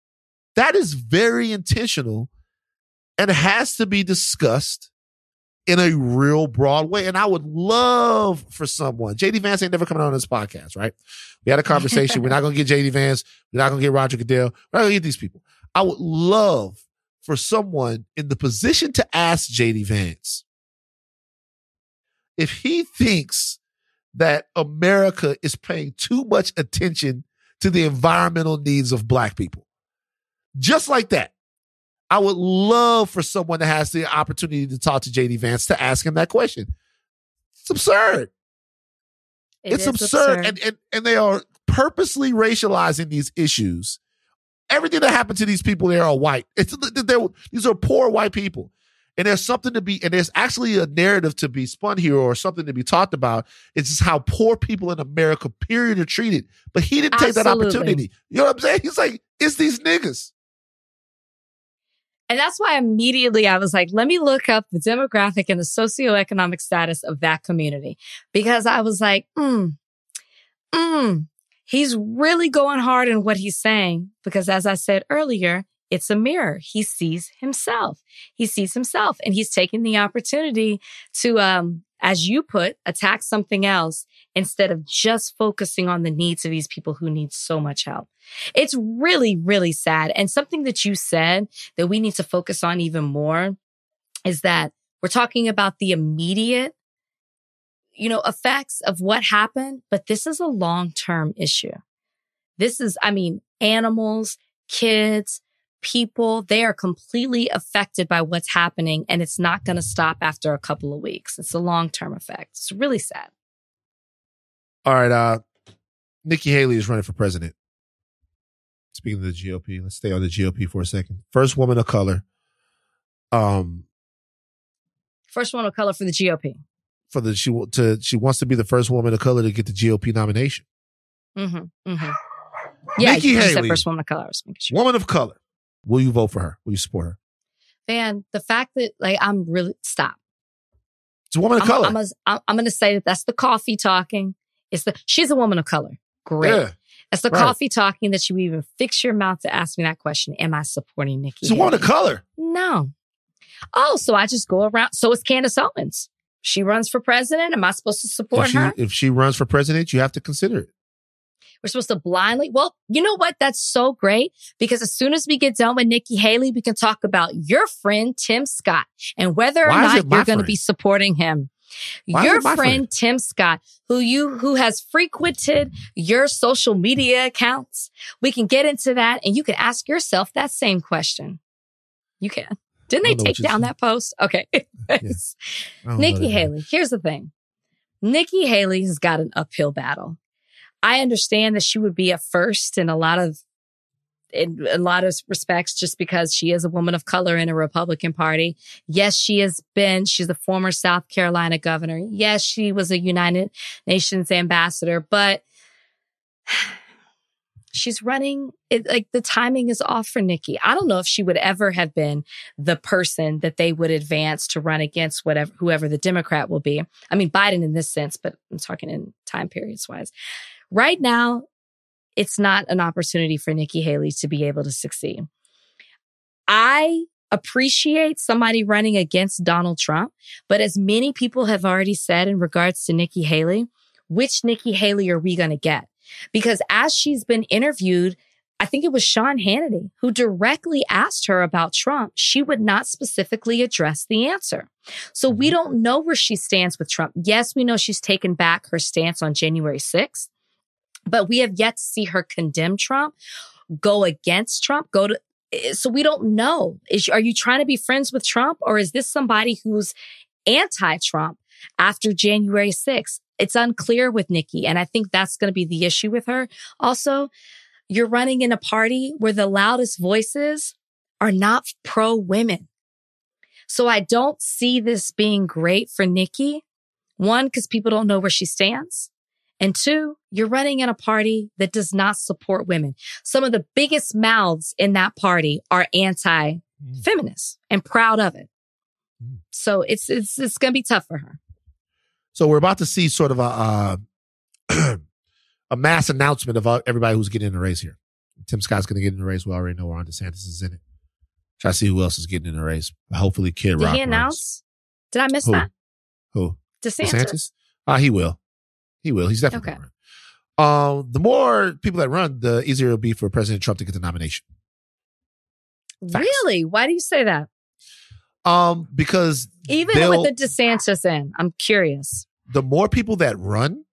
That is very intentional and has to be discussed in a real broad way. And I would love for someone, JD Vance ain't never coming on this podcast, right? We had a conversation. We're not going to get JD Vance. We're not going to get Roger Goodell. We're not going to get these people. I would love for someone in the position to ask JD Vance if he thinks that America is paying too much attention to the environmental needs of black people. Just like that. I would love for someone that has the opportunity to talk to JD Vance to ask him that question. It's absurd. It it's is absurd. And, and and they are purposely racializing these issues. Everything that happened to these people there are white. It's they're, these are poor white people. And there's something to be, and there's actually a narrative to be spun here or something to be talked about. It's just how poor people in America, period, are treated. But he didn't take that opportunity. You know what I'm saying? He's like, it's these niggas. And that's why immediately I was like, let me look up the demographic and the socioeconomic status of that community. Because I was like, mm, mm, he's really going hard in what he's saying. Because as I said earlier, it's a mirror. He sees himself. He sees himself and he's taking the opportunity to, um, as you put, attack something else instead of just focusing on the needs of these people who need so much help. It's really, really sad. And something that you said that we need to focus on even more is that we're talking about the immediate, you know, effects of what happened, but this is a long term issue. This is, I mean, animals, kids, people, they are completely affected by what's happening and it's not going to stop after a couple of weeks. It's a long term effect. It's really sad. All right. Uh, Nikki Haley is running for president. Speaking of the GOP, let's stay on the GOP for a second. First woman of color. Um, First woman of color for the GOP. For the she to she wants to be the first woman of color to get the GOP nomination. Mm-hmm. Mm-hmm. Yeah, Nikki you just said Haley. first woman of color. Sure. Woman of color. Will you vote for her? Will you support her? Man, the fact that like I'm really stop. It's a woman of I'm, color. I'm, I'm, I'm going to say that that's the coffee talking. It's the she's a woman of color. Great. Yeah. It's the right. coffee talking that you even fix your mouth to ask me that question. Am I supporting Nikki? She's a woman of color. No. Oh, so I just go around. So is Candace Owens. She runs for president. Am I supposed to support If she, her? if she runs for president, you have to consider it. We're supposed to blindly. Well, you know what? That's so great because as soon as we get done with Nikki Haley, we can talk about your friend Tim Scott and whether or Why not you're going to be supporting him. Why your friend, friend? Tim Scott, who you who has frequented your social media accounts. We can get into that, and you can ask yourself that same question. You can. Didn't they take down that post? Okay. *laughs* Nikki that. Haley, here's the thing. Nikki Haley has got an uphill battle. I understand that she would be a first in a lot of in a lot of respects just because she is a woman of color in a Republican Party. Yes, she has been, she's a former South Carolina governor. Yes, she was a United Nations ambassador, but she's running it like the timing is off for Nikki. I don't know if she would ever have been the person that they would advance to run against whatever whoever the Democrat will be. I mean Biden in this sense, but I'm talking in time periods wise. Right now, it's not an opportunity for Nikki Haley to be able to succeed. I appreciate somebody running against Donald Trump, but as many people have already said in regards to Nikki Haley, which Nikki Haley are we going to get? Because as she's been interviewed, I think it was Sean Hannity who directly asked her about Trump. She would not specifically address the answer. So we don't know where she stands with Trump. Yes, we know she's taken back her stance on January 6th, but we have yet to see her condemn Trump, go against Trump, go to eh, so we don't know. Is are you trying to be friends with Trump or is this somebody who's anti-Trump after January 6th? It's unclear with Nikki. And I think that's going to be the issue with her. Also, you're running in a party where the loudest voices are not pro women. So I don't see this being great for Nikki. One, because people don't know where she stands. And two, you're running in a party that does not support women. Some of the biggest mouths in that party are anti feminist and proud of it. Mm. So it's, it's, it's going to be tough for her. So we're about to see sort of a uh, *clears throat* a mass announcement of uh, everybody who's getting in the race here. Tim Scott's going to get in the race. We already know Ron DeSantis is in it. Try to see who else is getting in the race. Hopefully, Kid Did Rock. he runs. announce? Did I miss Who? that? Who? DeSantis. Ah, he will. He will. He's definitely Okay. going to run. Um, the more people that run, the easier it'll be for President Trump to get the nomination. Facts. Really? Why do you say that? Um, because Even with the DeSantis in, I'm curious. the more people that run,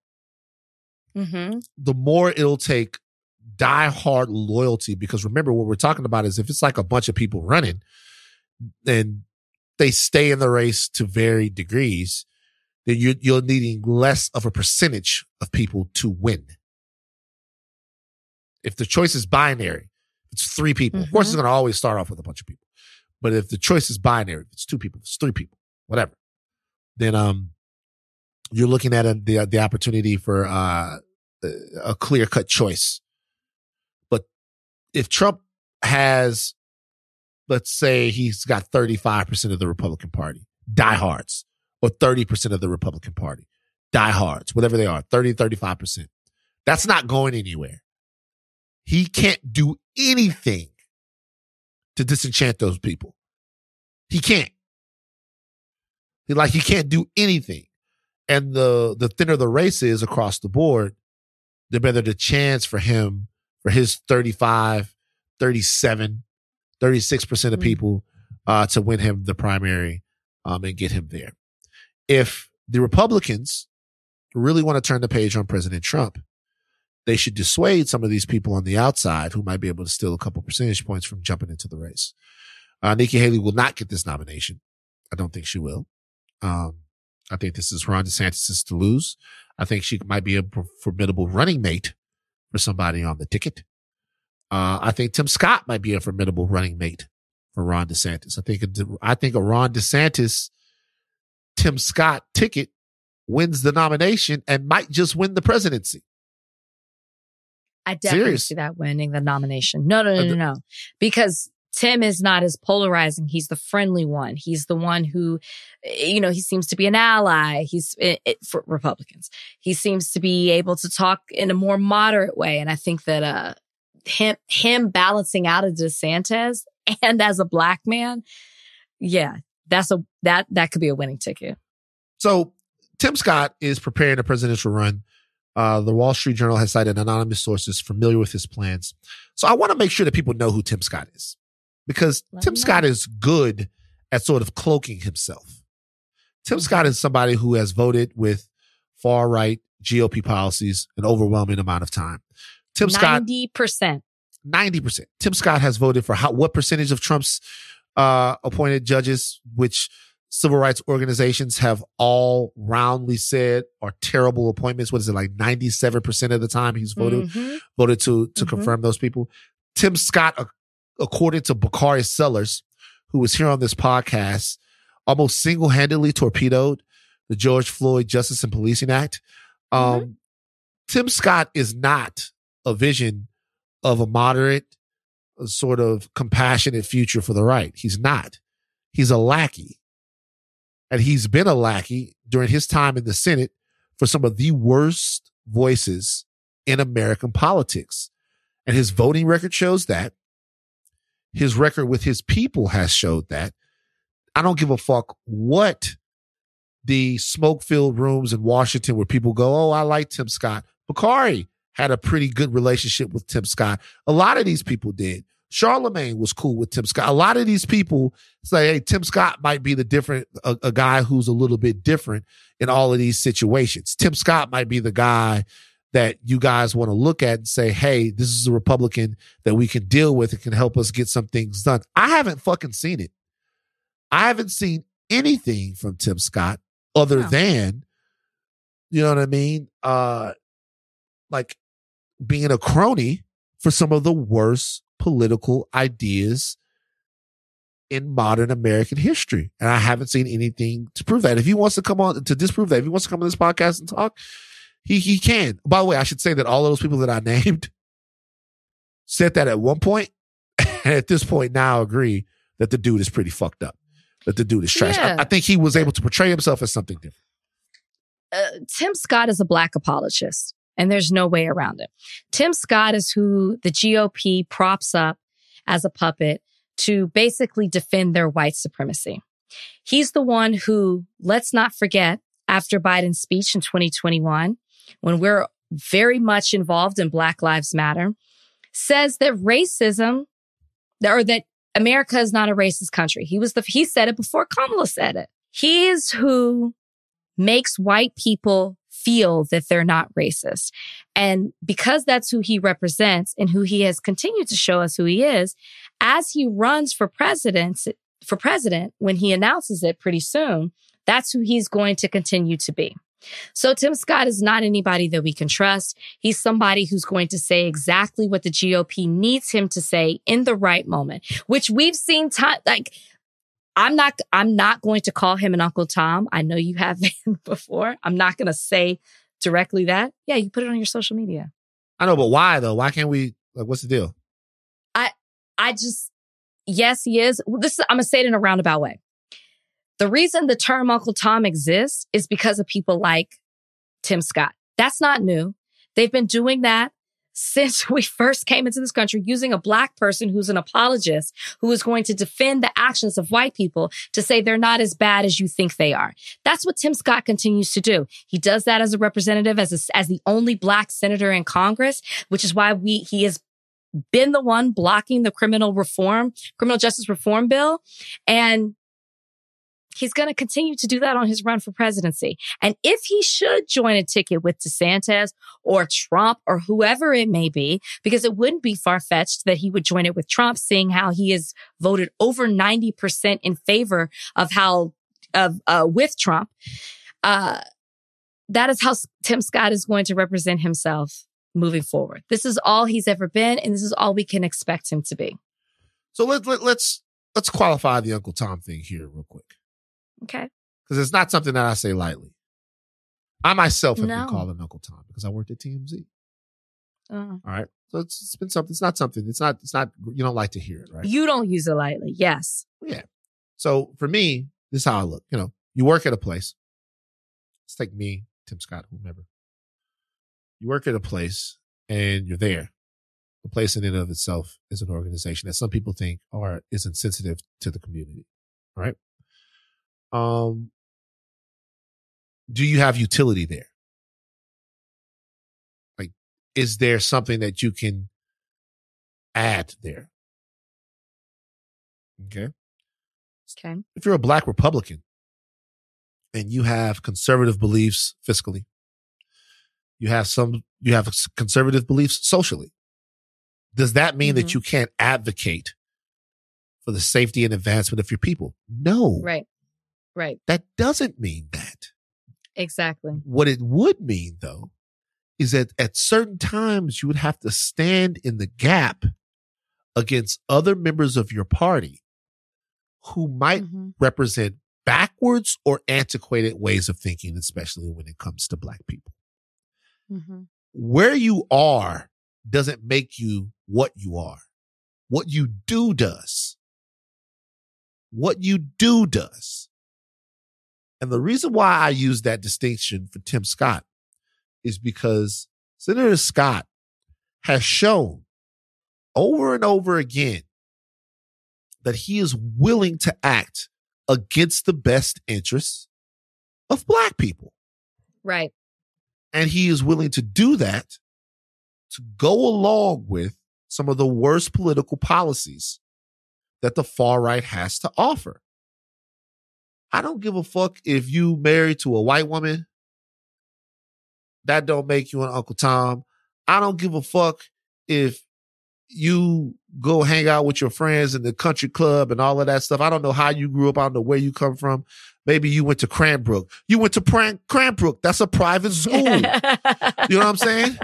Mm-hmm. the more it'll take die-hard loyalty. Because remember, what we're talking about is if it's like a bunch of people running, then they stay in the race to varied degrees, then you're, you're needing less of a percentage of people to win. If the choice is binary, it's three people. Of course, it's going to always start off with a bunch of people. But if the choice is binary, if it's two people, it's three people, whatever, then um, you're looking at a, the the opportunity for uh, a clear cut choice. But if Trump has, let's say he's got 35% of the Republican Party, diehards, or 30% of the Republican Party, diehards, whatever they are, 30, 35%, that's not going anywhere. He can't do anything to disenchant those people. He can't. He like he can't do anything. And the the thinner the race is across the board, the better the chance for him for his 35, 37, 36% of people uh, to win him the primary um, and get him there. If the Republicans really want to turn the page on President Trump, they should dissuade some of these people on the outside who might be able to steal a couple percentage points from jumping into the race. Uh, Nikki Haley will not get this nomination. I don't think she will. Um, I think this is Ron DeSantis to lose. I think she might be a formidable running mate for somebody on the ticket. Uh, I think Tim Scott might be a formidable running mate for Ron DeSantis. I think, I think a Ron DeSantis, Tim Scott ticket wins the nomination and might just win the presidency. I definitely Serious. see that winning the nomination. No, no, no, no, no. Because Tim is not as polarizing. He's the friendly one. He's the one who, eh, you know, he seems to be an ally. He's it, it, for Republicans. He seems to be able to talk in a more moderate way. And I think that, uh, him, him balancing out a DeSantis *laughs* and as a black man, yeah, that's a, that, that could be a winning ticket. So Tim Scott is preparing a presidential run. Uh, the Wall Street Journal has cited anonymous sources familiar with his plans. So I want to make sure that people know who Tim Scott is because Let Tim. Scott is good at sort of cloaking himself. Tim Scott is somebody who has voted with far right GOP policies an overwhelming amount of time. Tim Scott 90%. ninety percent. Tim Scott has voted for how what percentage of Trump's uh, appointed judges, which civil rights organizations have all roundly said are terrible appointments. What is it like ninety seven percent of the time he's voted Mhm. voted to to Mhm. confirm those people. Tim Scott, according to Bakari Sellers, who was here on this podcast, almost single handedly torpedoed the George Floyd Justice and Policing Act. Um, Tim Scott is not a vision of a moderate, sort of compassionate future for the right. He's not. He's a lackey. And he's been a lackey during his time in the Senate for some of the worst voices in American politics. And his voting record shows that. His record with his people has showed that. I don't give a fuck what the smoke filled rooms in Washington where people go, Oh, I like Tim Scott. Bakari had a pretty good relationship with Tim Scott. A lot of these people did. Charlemagne was cool with Tim Scott. A lot of these people say, Hey, Tim Scott might be the different, a, a guy who's a little bit different in all of these situations. Tim Scott might be the guy that you guys want to look at and say, Hey, this is a Republican that we can deal with and can help us get some things done. I haven't fucking seen it. I haven't seen anything from Tim Scott other No. than, you know what I mean? Uh, like being a crony for some of the worst political ideas in modern American history. And I haven't seen anything to prove that. If he wants to come on to disprove that, if he wants to come on this podcast and talk, he he can. By the way, I should say that all of those people that I *laughs* named said that at one point, *laughs* and at this point now agree that the dude is pretty fucked up. That the dude is trash. I- I, think he was able to portray himself as something different. uh, Tim Scott is a black apologist, and there's no way around it. Tim Scott is who the GOP props up as a puppet to basically defend their white supremacy. He's the one who, let's not forget, after Biden's speech in 2021, when we're very much involved in Black Lives Matter, says that racism or that America is not a racist country. He was the, he said it before Kamala said it. He is who makes white people feel that they're not racist. And because that's who he represents and who he has continued to show us who he is, as he runs for president, for president, when he announces it pretty soon, that's who he's going to continue to be. So Tim Scott is not anybody that we can trust. He's somebody who's going to say exactly what the GOP needs him to say in the right moment, which we've seen time like I'm not I'm not going to call him an Uncle Tom. I know you have *laughs* been before. I'm not going to say directly that. Yeah, you put it on your social media. I know, but why though? Why can't we? Like, what's the deal? I I just yes, he is. This is, I'm gonna say it in a roundabout way. The reason the term Uncle Tom exists is because of people like Tim Scott. That's not new. They've been doing that since we first came into this country using a black person who's an apologist who is going to defend the actions of white people to say they're not as bad as you think they are. That's what Tim Scott continues to do. He does that as a representative, as a, as the only black senator in Congress, which is why we he has been the one blocking the criminal reform, criminal justice reform bill. And he's going to continue to do that on his run for presidency. And if he should join a ticket with DeSantis or Trump or whoever it may be, because it wouldn't be far fetched that he would join it with Trump, seeing how he has voted over 90% in favor of how, of, uh, with Trump. Uh, that is how Tim Scott is going to represent himself moving forward. This is all he's ever been, and this is all we can expect him to be. So let, let let's let's qualify the Uncle Tom thing here real quick Okay. because it's not something that I say lightly. I myself have No. been called an Uncle Tom because I worked at TMZ. Uh, All right, so it's, it's been something. It's not something. It's not. It's not. You don't like to hear it, right? You don't use it lightly. Yes. Yeah. So for me, this is how I look. You know, you work at a place. Let's take me, Tim Scott, whomever. You work at a place and you're there. The place in and of itself is an organization that some people think are is insensitive to the community. Right? Um do you have utility there? Like, is there something that you can add there? Okay Okay. if you're a black Republican and you have conservative beliefs fiscally, you have some, you have conservative beliefs socially. Does that mean that Mhm. you can't advocate for the safety and advancement of your people? No, Right. Right. that doesn't mean that. Exactly. What it would mean though is that at certain times you would have to stand in the gap against other members of your party who might Mhm. represent backwards or antiquated ways of thinking, especially when it comes to black people. Mhm. Where you are doesn't make you what you are. What you do does. What you do does. And the reason why I use that distinction for Tim Scott is because Senator Scott has shown over and over again that he is willing to act against the best interests of black people. Right. And he is willing to do that to go along with some of the worst political policies that the far right has to offer. I don't give a fuck if you married to a white woman. That don't make you an Uncle Tom. I don't give a fuck if you go hang out with your friends in the country club and all of that stuff. I don't know how you grew up. I don't know where you come from. Maybe you went to Cranbrook. You went to Pran- Cranbrook. That's a private *laughs* school. you know what I'm saying?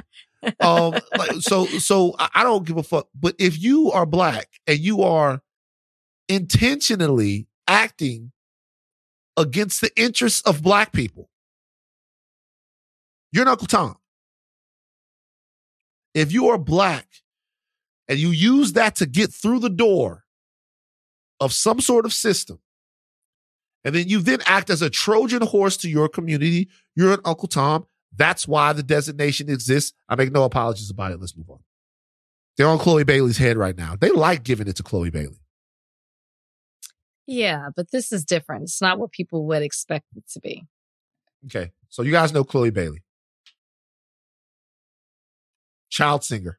Um, like, so, so I I don't give a fuck. But if you are black and you are intentionally acting against the interests of black people, you're an Uncle Tom. If you are black and you use that to get through the door of some sort of system, and then you then act as a Trojan horse to your community, you're an Uncle Tom. That's why the designation exists. I make no apologies about it. Let's move on. They're on Chloe Bailey's head right now. They like giving it to Chloe Bailey. Yeah, but this is different. It's not what people would expect it to be. Okay. So you guys know Chloe Bailey. Child singer.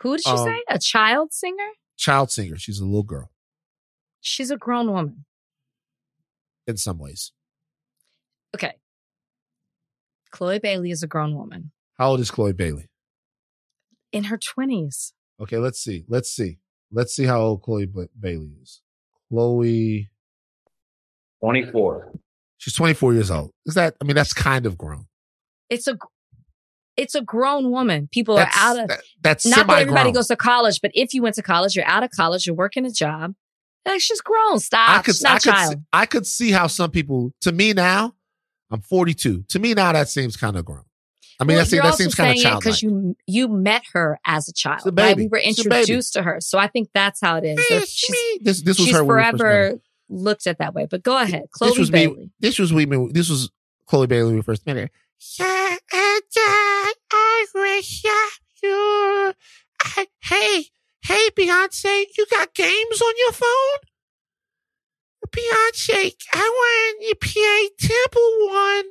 Who did you Um, say? A child singer? Child singer. She's a little girl She's a grown woman. in some ways. Okay. Chloe Bailey is a grown woman How old is Chloe Bailey? in her 20s. Okay, let's see. Let's see. Let's see how old Chloe Ba- Bailey is. Chloe, 24. she's 24 years old. Is that, I mean, that's kind of grown. It's a it's a grown woman. People That's, are out of that- that's not that everybody goes to college, but if you went to college, you're out of college, you're working a job. Like she's grown. Stop. I could, she's not I a could, child. see, I could see how some people, to me now, I'm 42. To me now, that seems kind of grown. I mean, Well, that, seems, you're that seems kind of childlike. because you you met her as a child. A Right? We were She's a baby. introduced to her, so I think that's how it is. She's this, this was she's her when we first met her. forever looked at that way. But go ahead, Chloe this was Bailey. me. This was we. This was Chloe Bailey we first met her. I, wish you. Hey, hey, Beyonce, you got games on your phone? Beyonce, I want your PA Temple one.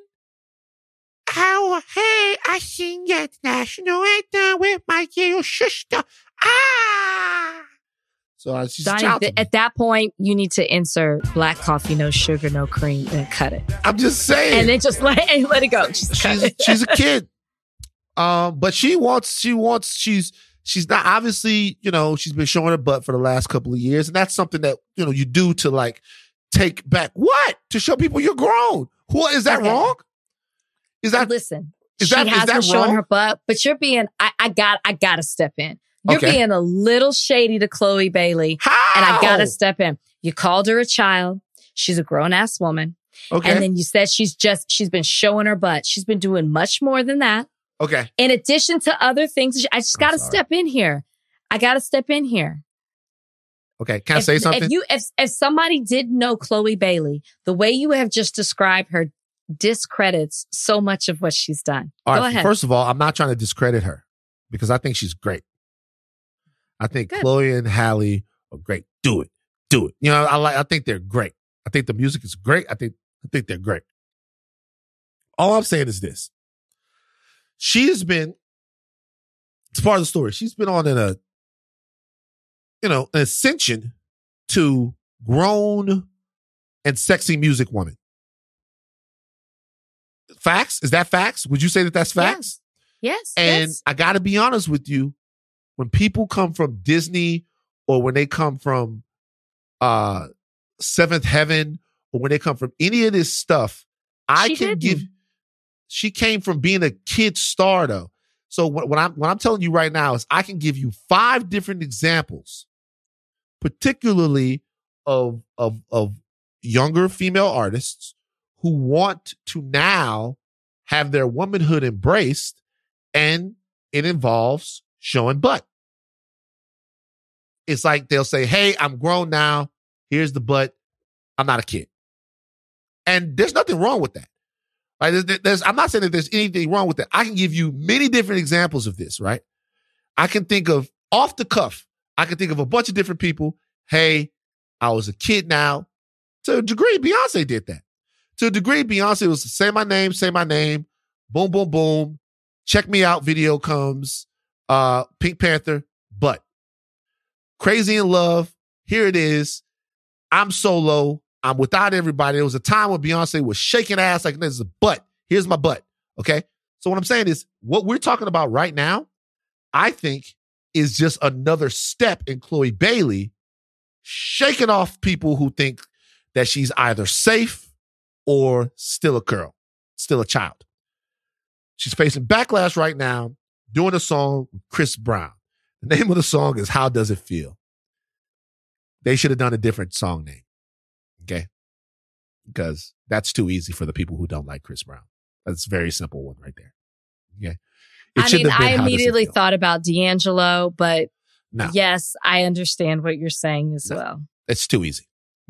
How, hey, I sing that national anthem with my little sister. Ah! So uh, she's a Donnie, th- at that point, you need to insert black coffee, no sugar, no cream, and cut it, I'm just saying. and then just let *laughs* and let it go. Just she's it. she's a *laughs* kid. Um, but she wants she wants she's she's not obviously you know she's been showing her butt for the last couple of years, and that's something that you know you do to like take back what to show people you're grown. What is that Okay. wrong? Is that Listen, is she that- is has that been showing her butt, but you're being. I, I got. I gotta step in. You're Okay. being a little shady to Chloe Bailey, how? and I gotta step in. You called her a child. She's a grown ass woman, okay and then you said she's just. She's been showing her butt. She's been doing much more than that. okay In addition to other things, I just gotta step in here. I gotta step in here. okay. Can I if, say something? If you if if somebody did know Chloe Bailey, the way you have just described her discredits so much of what she's done. All Go right. ahead. First of all, I'm not trying to discredit her because I think she's great. I think Good. Chloe and Halle are great. Do it. Do it. You know, I like I think they're great. I think the music is great. I think I think they're great. All I'm saying is this. She has been it's part of the story. She's been on in a uh, you know, an ascension to grown and sexy music woman. Facts? Is that facts? Would you say that that's facts? yes. And yes. I got to be honest with you, when people come from Disney or when they come from uh Seventh Heaven or when they come from any of this stuff, I She can didn't. give she came from being a kid star though. So what, what I'm what I'm telling you right now is I can give you five different examples, particularly of of of younger female artists who want to now have their womanhood embraced, and it involves showing butt. It's like they'll say, "Hey, I'm grown now. Here's the butt. I'm not a kid," and there's nothing wrong with that. Right? There's, there's, I'm not saying that there's anything wrong with that. I can give you many different examples of this, right? I can think of off the cuff, I can think of a bunch of different people. Hey, I was a kid now. To a degree, Beyonce did that. To a degree, Beyonce was say my name, say my name, boom, boom, boom. Check me out video comes. Uh, Pink Panther, but Crazy in Love, here it is. I'm solo. I'm without everybody. There was a time when Beyonce was shaking ass like this is a butt. Here's my butt. Okay. So what I'm saying is what we're talking about right now, I think is just another step in Chloe Bailey shaking off people who think that she's either safe or still a girl, still a child. She's facing backlash right now, doing a song with Chris Brown. The name of the song is How Does It Feel? They should have done a different song name. Okay. Because that's too easy for the people who don't like Chris Brown. That's a very simple one right there. Okay. It I mean, I How Does It immediately thought about D'Angelo, but No. yes, I understand what you're saying as No. well. It's too easy.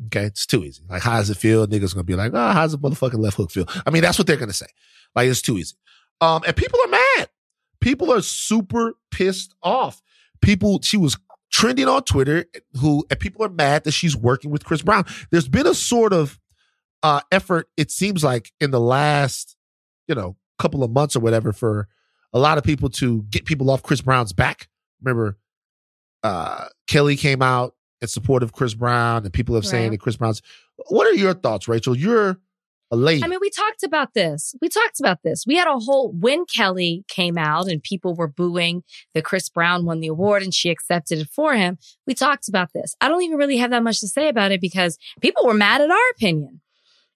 Okay. It's too easy. Like, how does it feel? Niggas gonna be like, oh, how's the motherfucking left hook feel? I mean, that's what they're gonna say. Like, it's too easy. Um, and people are mad. People are super pissed off. People, she was trending on Twitter who, and people are mad that she's working with Chris Brown. There's been a sort of uh effort, it seems like, in the last, you know, couple of months or whatever for a lot of people to get people off Chris Brown's back. Remember, uh Kelly came out in support of Chris Brown, and people have saying Right. that Chris Brown's. What are your thoughts, Rachel? You're a lady. I mean, we talked about this. We talked about this. We had a whole when Kelly came out and people were booing that Chris Brown won the award and she accepted it for him. We talked about this. I don't even really have that much to say about it because people were mad at our opinion.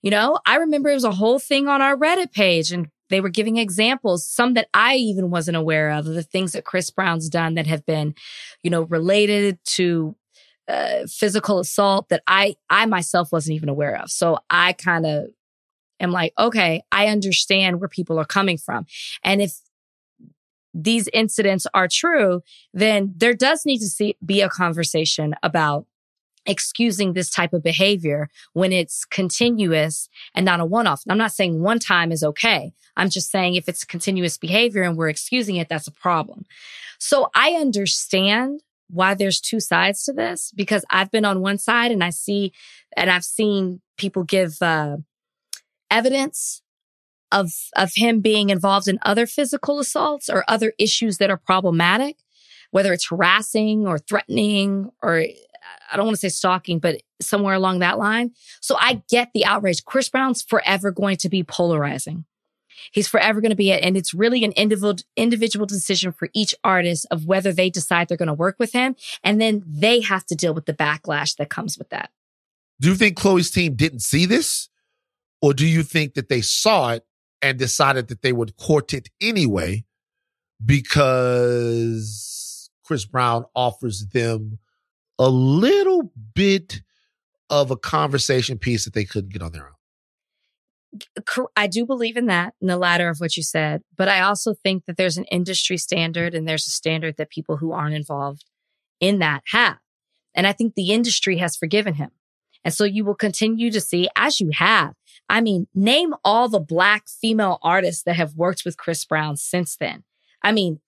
You know, I remember it was a whole thing on our Reddit page and they were giving examples, some that I even wasn't aware of, of the things that Chris Brown's done that have been, you know, related to uh, physical assault that I I myself wasn't even aware of. So I kind of am like, okay, I understand where people are coming from, and if these incidents are true, then there does need to see, be a conversation about excusing this type of behavior when it's continuous and not a one-off. I'm not saying one time is okay. I'm just saying if it's continuous behavior and we're excusing it, that's a problem. So I understand why there's two sides to this because I've been on one side and I see and I've seen people give uh, evidence of of him being involved in other physical assaults or other issues that are problematic, whether it's harassing or threatening or I don't want to say stalking, but somewhere along that line. So I get the outrage. Chris Brown's forever going to be polarizing. He's forever going to be it. And it's really an individual, individual decision for each artist of whether they decide they're going to work with him. And then they have to deal with the backlash that comes with that. do you think Chloe's team didn't see this? Or do you think that they saw it and decided that they would court it anyway because Chris Brown offers them a little bit of a conversation piece that they couldn't get on their own? I do believe in that, in the latter of what you said. But I also think that there's an industry standard and there's a standard that people who aren't involved in that have. And I think the industry has forgiven him. And so you will continue to see, as you have. I mean, name all the black female artists that have worked with Chris Brown since then. I mean,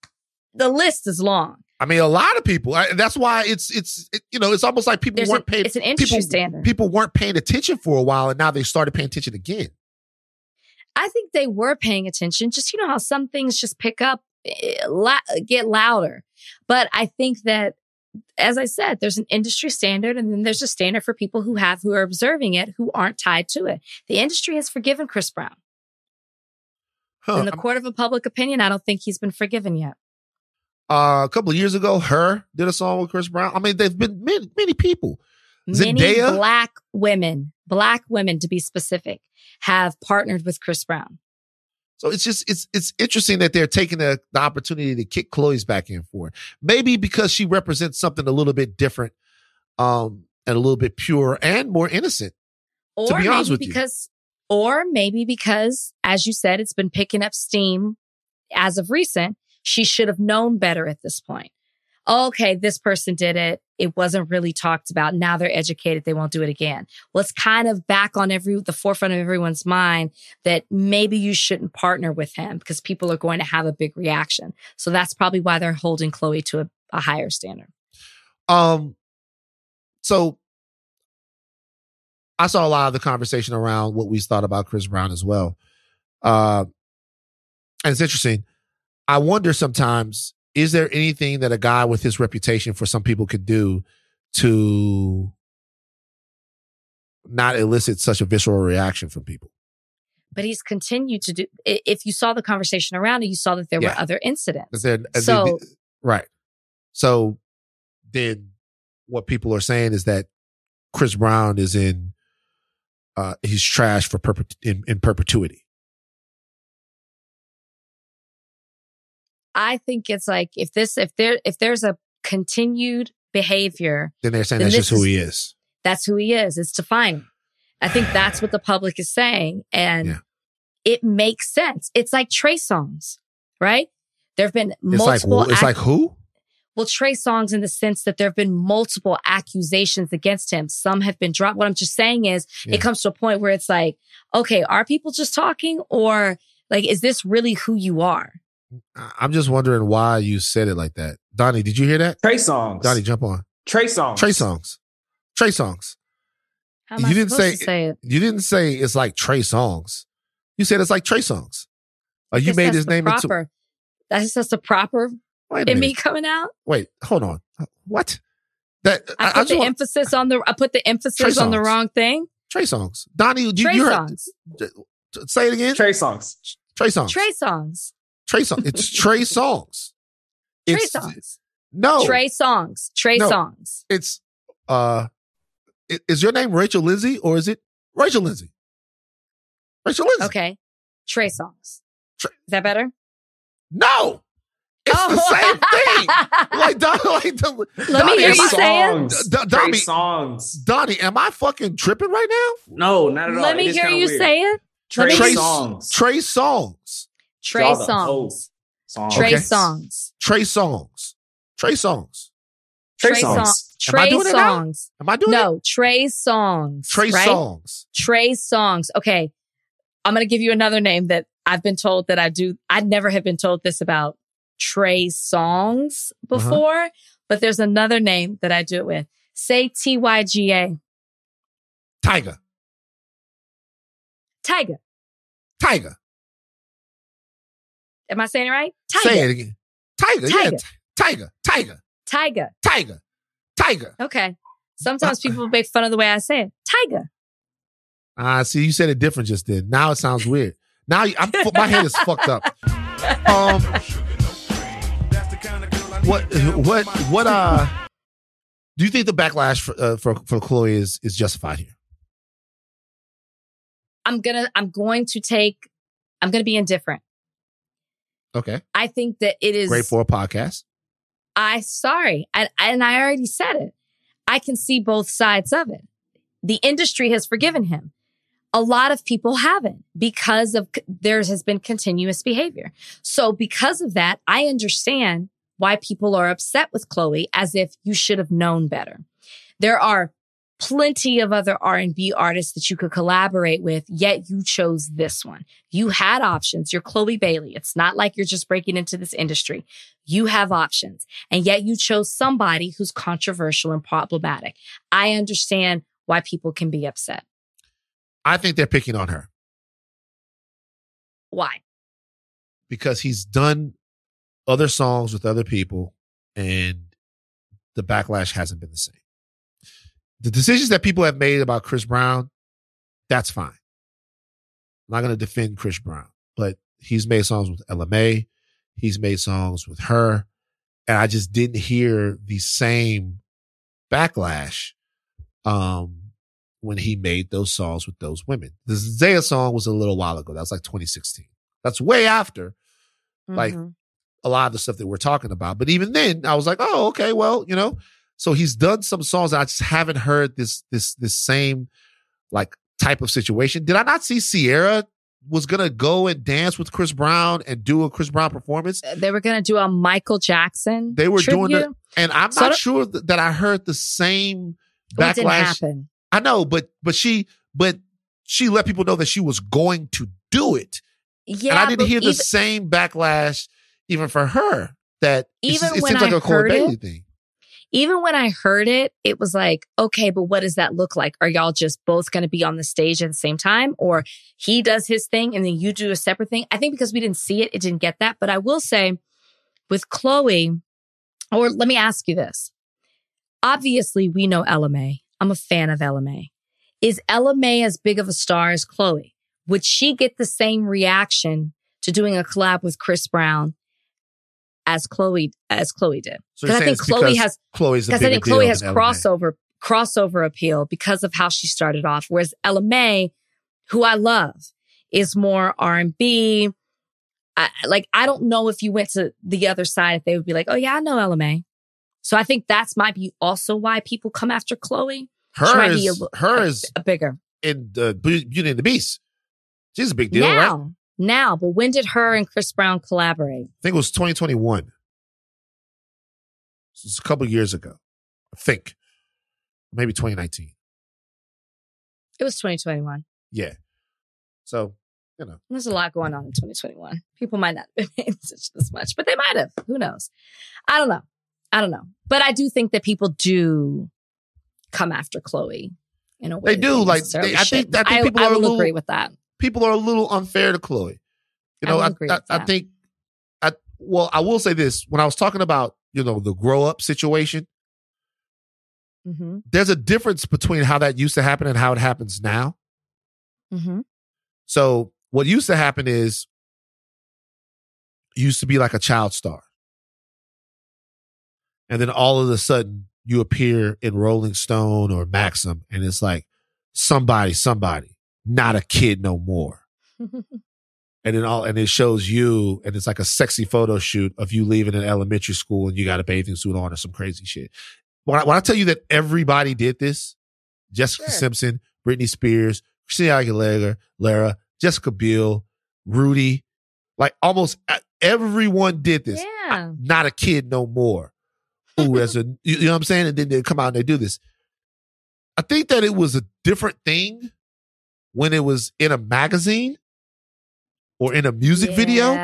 the list is long. I mean, a lot of people. I, that's why it's it's it, you know it's almost like people There's weren't paying. it's an industry people, standard. People weren't paying attention for a while, and now they started paying attention again. I think they were paying attention. Just, you know, how some things just pick up, eh, get louder. But I think that, as I said, there's an industry standard and then there's a standard for people who have, who are observing it, who aren't tied to it. The industry has forgiven Chris Brown. Huh. In the court of a public opinion, I don't think he's been forgiven yet. uh, a couple of years ago, H.E.R. did a song with Chris Brown. I mean, there've been many, many people. Many Zendaya? black women, black women to be specific, have partnered with Chris Brown. So it's just it's it's interesting that they're taking the, the opportunity to kick Chloe's back in for it. Maybe because she represents something a little bit different, um, and a little bit pure and more innocent. Or be honest maybe with you. because, or maybe because, as you said, it's been picking up steam as of recent. She should have known better at this point. Okay, this person did it. It wasn't really talked about. Now they're educated. They won't do it again. Well, it's kind of back on every, the forefront of everyone's mind that maybe you shouldn't partner with him because people are going to have a big reaction. So that's probably why they're holding Chloe to a, a higher standard. Um, so I saw a lot of the conversation around what we thought about Chris Brown as well. Uh, and it's interesting. I wonder sometimes, is there anything that a guy with his reputation for some people could do to not elicit such a visceral reaction from people? But he's continued to do, if you saw the conversation around it, you saw that there Yeah. were other incidents. Is there- is So- right. So then what people are saying is that Chris Brown is in, uh, he's trash for perpet- in, in perpetuity. I think it's like if this if there if there's a continued behavior, Then they're saying Then that's just who is- he is. that's who he is. It's defining. I think that's what the public is saying. And Yeah. it makes sense. It's like Trey Songz, right? There have been It's like, multiple it's ac- like who? well, Trey Songz in the sense that there have been multiple accusations against him. Some have been dropped. What I'm just saying is Yeah. it comes to a point where it's like, okay, are people just talking or like, is this really who you are? I- I'm just wondering why you said it like that. Donnie, did you hear that? Trey Songz. Donnie, jump on. Trey Songz. Trey Songz. Trey Songz. How am I didn't supposed say- to say it? You didn't say it's like Trey Songz. You said it's like Trey Songz. Uh, you made his name proper. into. That's just the proper Wait a in minute. me coming out. Wait, hold on. What? That I I, put I the want emphasis on the I put the emphasis on the wrong thing. Trey Songz. Donnie, you, Trey you heard, songs. say it again. Trey Songz. Trey Songz. Trey Songz. Trey Songz. It's Trey Songz. Trey It's- songs. No, Trey Songz. Trey No. songs. it's uh, is your name Rachel Lindsay or is it Rachel Lindsay? Rachel Lindsay. Okay. Trey Songz. Trey- Is that better? No, it's Oh. the same thing. *laughs* Like Don, like the, Let me hear am you I- say it. songs. D- Trey Donnie- songs. Donnie, am I fucking tripping right now? No, not at all. Let me hear you weird. say it. Trey, Trey Songz. Trey Songz. Trey Songz. hoes. songs. Trey Okay. songs. Trey Songz. Trey Songz. Trey Trey Songz. songs. Am I Trey doing it songs. Am I doing it? No, Trey Songz. Trey right? songs. Trey Songz. Okay. I'm going to give you another name that I've been told that I do. I never have been told this about Trey Songz Uh-huh. before, but there's another name that I do it with. Say TYGA. Tiger. Tiger. Tiger. Am I saying it right? Tiger. Say it again. Tiger. Yeah. Tiger. t- Tiger. Tiger. Tiger. Tiger. Tiger. Okay. Sometimes *laughs* people make fun of the way I say it. Tiger. Ah, see, you said it different just then. Now it sounds weird. Now I'm, my head is fucked up. *laughs* Um, what, what, what, uh, do you think the backlash for, uh, for, for Chloe is, is justified here? I'm gonna, I'm going to take, I'm gonna be indifferent. Okay. I think that it is Great for a podcast. I sorry. And, and I already said it. I can see both sides of it. The industry has forgiven him. A lot of people haven't because of there has been continuous behavior. So because of that, I understand why people are upset with Chloe as if you should have known better. There are plenty of other R&B artists that you could collaborate with, yet you chose this one. You had options. You're Chloe Bailey. It's not like you're just breaking into this industry. You have options. And yet you chose somebody who's controversial and problematic. I understand why people can be upset. I think they're picking on her Why? because he's done other songs with other people and the backlash hasn't been the same. The decisions that people have made about Chris Brown, that's fine. I'm not going to defend Chris Brown, but he's made songs with Ella Mai. He's made songs with her. And I just didn't hear the same backlash um, when he made those songs with those women. The Zaya song was a little while ago. That was like 2016. That's way after like Mhm. a lot of the stuff that we're talking about. But even then, I was like, oh, okay, well, you know. So he's done some songs. I just haven't heard this this this same like type of situation. Did I not see Ciara was gonna go and dance with Chris Brown and do a Chris Brown performance? Uh, they were going to do a Michael Jackson. They were doing it, and I'm So not sure th- that I heard the same Well, it didn't backlash. happen. I know, but but she but she let people know that she was going to do it. Yeah, and I didn't hear the even- same backlash even for her. That Even it seems like a Corey Bailey thing. Even when I heard it, it was like, okay, but what does that look like? Are y'all just both going to be on the stage at the same time? Or he does his thing and then you do a separate thing? I think because we didn't see it, it didn't get that. But I will say with Chloe, or let me ask you this. Obviously, we know Ella Mai. I'm a fan of Ella Mai. Is Ella Mai as big of a star as Chloe? Would she get the same reaction to doing a collab with Chris Brown as Chloe as Chloe did? So I think Chloe has Chloe's because I think Chloe has crossover crossover appeal because of how she started off. Whereas Ella Mai, who I love, is more R and B. Like I don't know if you went to the other side if they would be like, oh yeah, I know Ella Mai. So I think that's might be also why people come after Chloe. H.E.R. is a- H.E.R. a- is a bigger in the Beauty and the Beast. She's a big deal, right? I now. But when did H.E.R. and Chris Brown collaborate? I think it was 2021. So it's a couple years ago. I think. Maybe 2019. It was 2021. Yeah. So, you know. There's a lot going on in 2021. People might not *laughs* have been as much, but they might have. Who knows? I don't know. I don't know. But I do think that people do come after Chloe in a way. They do, like, they- I think-. I think people I are a will little- agree with that. People are a little unfair to Chloe. You know, will I, I, I think, I well, I will say this: when I was talking about you know the grow up situation, Mm-hmm. there's a difference between how that used to happen and how it happens now. Mm-hmm. So what used to happen is used to be like a child star. And then all of a sudden you appear in Rolling Stone or Maxim and it's like somebody, somebody, not a kid no more. *laughs* And then all and it shows you and it's like a sexy photo shoot of you leaving an elementary school and you got a bathing suit on or some crazy shit. When I, when I tell you that everybody did this, Jessica Sure. Simpson, Britney Spears, Christina Aguilera, Lara, Jessica Biel, Rudy, like almost uh, everyone did this. Yeah. Not a kid no more. Ooh, as a *laughs* you know what I'm saying? And then they come out and they do this. I think that it was a different thing when it was in a magazine or in a music video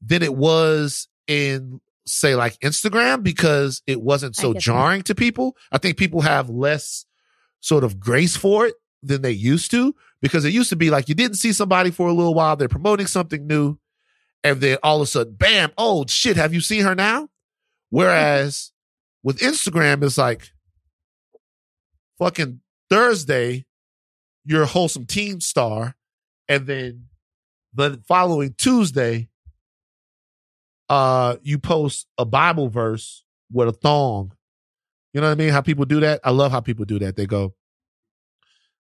than it was in say like Instagram because it wasn't so get that. jarring to people. I think people have less sort of grace for it than they used to because it used to be like you didn't see somebody for a little while, they're promoting something new, and then all of a sudden, bam, oh shit, have you seen her now? Whereas with Instagram, it's like fucking Thursday, you're a wholesome team star, and then the following Tuesday, uh, you post a Bible verse with a thong. You know what I mean? How people do that? I love how people do that. They go,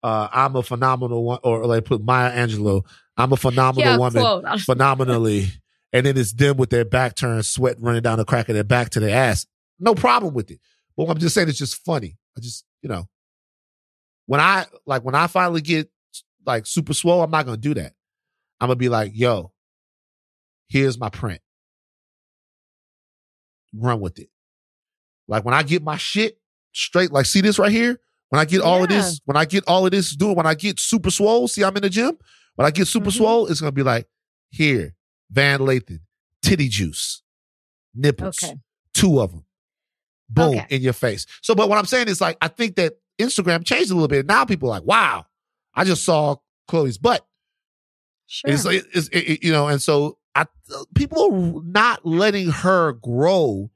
uh, I'm a phenomenal one, or like put Maya Angelou, I'm a phenomenal Yeah, woman, quote. *laughs* phenomenally. And then it's them with their back turned, sweat running down the crack of their back to their ass. No problem with it. But what I'm just saying it's just funny. I just, you know, when I like when I finally get like super swole, I'm not gonna do that. I'm gonna be like, yo, here's my print. Run with it. Like when I get my shit straight, like see this right here? When I get all of this, when I get all of this doing, when I get super swole, see I'm in the gym. When I get super Mhm. swole, it's gonna be like, here, Van Lathan, titty juice, nipples, Okay. two of them. Boom, Okay. in your face. So, but what I'm saying is like, I think that Instagram changed a little bit. Now people are like, wow, I just saw Chloe's butt. Sure. And It's like, it's, it, it- you know, and so I, people are not letting her grow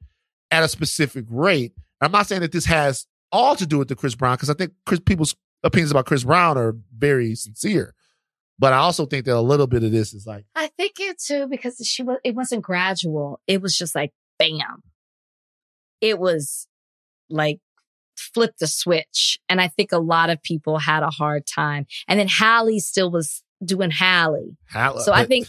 at a specific rate. I'm not saying that this has all to do with the Chris Brown because I think Chris, people's opinions about Chris Brown are very sincere. But I also think that a little bit of this is like, I think it too because she was. It wasn't gradual. It was just like bam. It was like flip the switch, and I think a lot of people had a hard time. And then Halle still was doing Halle. how, So I think-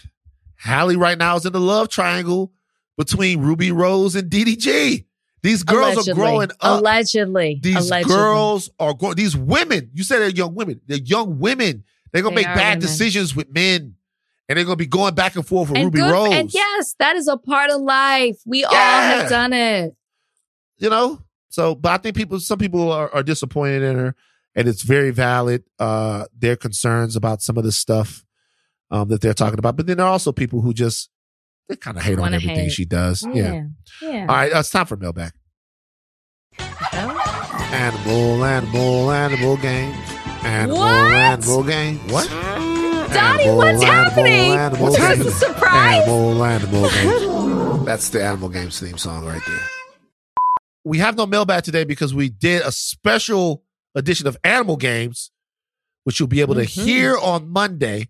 Halle right now is in the love triangle between Rubi Rose and DDG. These girls Allegedly. are growing up. Allegedly. These Allegedly. girls are growing. These women, you said they're young women. They're young women. They're gonna They make bad women. decisions with men, and they're gonna be going back and forth with and Ruby good- Rose. And yes, that is a part of life. We all have done it. you know. So, but I think people, some people are, are disappointed in her, and it's very valid. Uh, their concerns about some of the stuff um, that they're talking about, but then there are also people who just they kind of hate on everything hate. she does. Yeah. Yeah. Yeah. All right, uh, it's time for mailbag. Animal, animal, animal games. Animal, What? animal game. What? Donnie, Animal, what's animal, happening? animal What's game. the surprise? Animal, animal games. *laughs* That's the Animal Games theme song right there. We have no mailbag today because we did a special edition of Animal Games, which you'll be able to Mhm. hear on Monday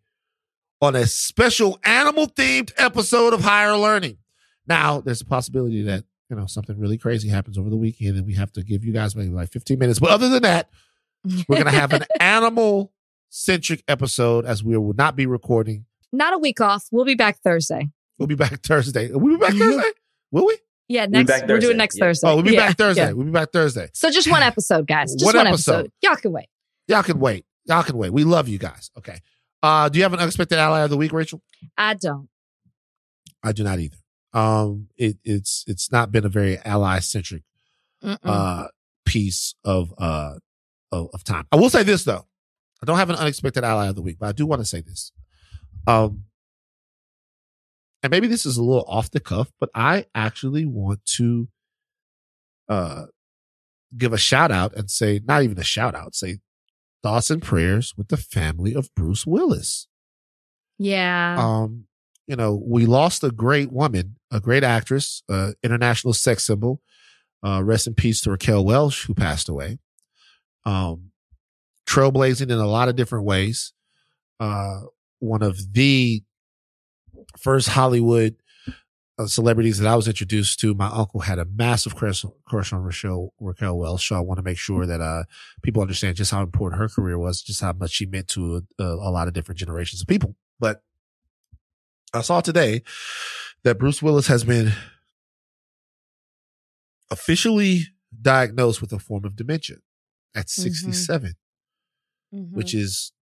on a special animal themed episode of Higher Learning. Now, there's a possibility that, you know, something really crazy happens over the weekend and we have to give you guys maybe like 15 minutes. But other than that, we're going to have an *laughs* animal centric episode as we will not be recording. Not a week off. We'll be back Thursday. We'll be back Thursday. We'll be back Thursday? Will we? Yeah, be next back we're Thursday. doing next Yeah. Thursday. Oh, we'll be Yeah, back Thursday. yeah. We'll be back Thursday. So just one episode, guys. Just One one, episode. episode. Y'all can wait. Y'all can wait. Y'all can wait. We love you guys. Okay. Uh, do you have an unexpected ally of the week, Rachel? I don't. I do not either. Um, it, it's it's not been a very ally centric uh piece of uh of, of time. I will say this though. I don't have an unexpected ally of the week, but I do want to say this. Um and maybe this is a little off the cuff, but I actually want to uh give a shout out and say not even a shout out, say thoughts and prayers with the family of Bruce Willis yeah. um, you know, we lost a great woman, a great actress, uh, international sex symbol. Uh, rest in peace to Raquel Welch, who passed away. Um, trailblazing in a lot of different ways. Uh, one of the first Hollywood uh, celebrities that I was introduced to. My uncle had a massive crush, crush on Raquel, Raquel Welch. So I want to make sure that, uh, people understand just how important her career was, just how much she meant to a, a lot of different generations of people. But I saw today that Bruce Willis has been officially diagnosed with a form of dementia at 67, Mhm. which is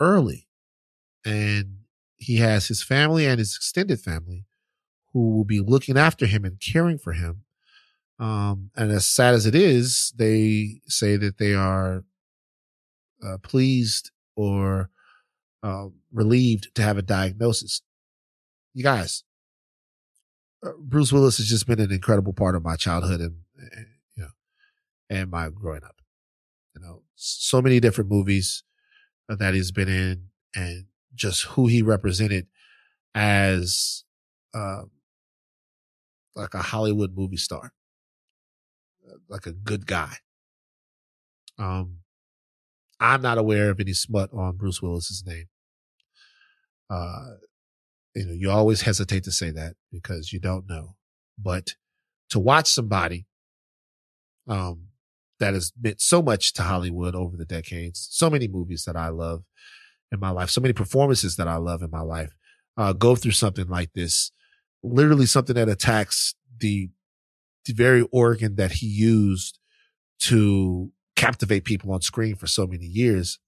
early. And he has his family and his extended family who will be looking after him and caring for him. Um, and as sad as it is, they say that they are uh, pleased or um, relieved to have a diagnosis. You guys, uh, Bruce Willis has just been an incredible part of my childhood and, and you know, and my growing up. You know, so many different movies that he's been in, and just who he represented as um, like a Hollywood movie star, like a good guy. Um, I'm not aware of any smut on Bruce Willis's name. Uh, you know, you always hesitate to say that because you don't know, but to watch somebody, um, that has meant so much to Hollywood over the decades, so many movies that I love in my life, so many performances that I love in my life, uh, go through something like this, literally something that attacks the, the very organ that he used to captivate people on screen for so many years.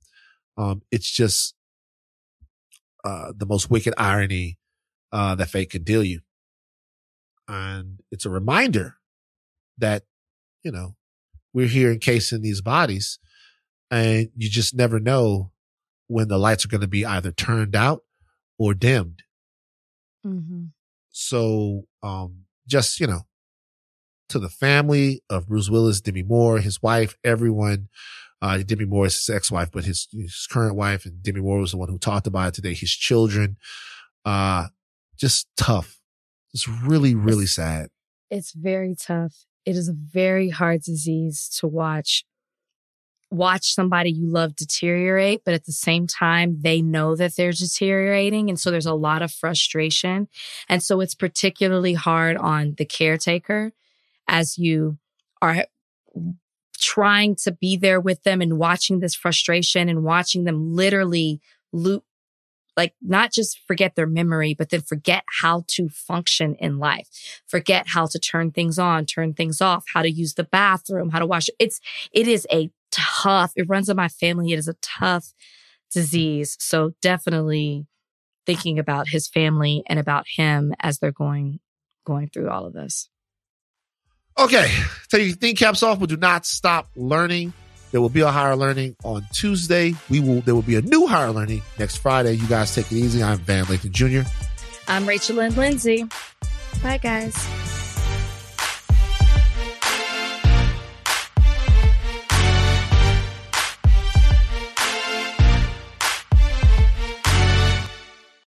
Um, it's just, uh, the most wicked irony, uh, that fate can deal you. And it's a reminder that, you know, we're here encasing these bodies and you just never know when the lights are going to be either turned out or dimmed. Mhm. So, um, just, you know, to the family of Bruce Willis, Demi Moore, his wife, everyone, uh, Demi Moore is his ex-wife, but his, his current wife and Demi Moore was the one who talked about it today. His children, uh, just tough. It's really, really sad. It's very tough. It is a very hard disease to watch. Watch somebody you love deteriorate, but at the same time, they know that they're deteriorating. And so there's a lot of frustration. And so it's particularly hard on the caretaker as you are trying to be there with them and watching this frustration and watching them literally loop like not just forget their memory, but then forget how to function in life, forget how to turn things on, turn things off, how to use the bathroom, how to wash. It's, it is a tough, it runs in my family. It is a tough disease. So definitely thinking about his family and about him as they're going, going through all of this. Okay, take your theme caps off, but do not stop learning. There will be a higher learning on Tuesday. We will. There will be a new higher learning next Friday. You guys take it easy. I'm Van Lathan Jr. I'm Rachel Lynn Lindsay. Bye, guys.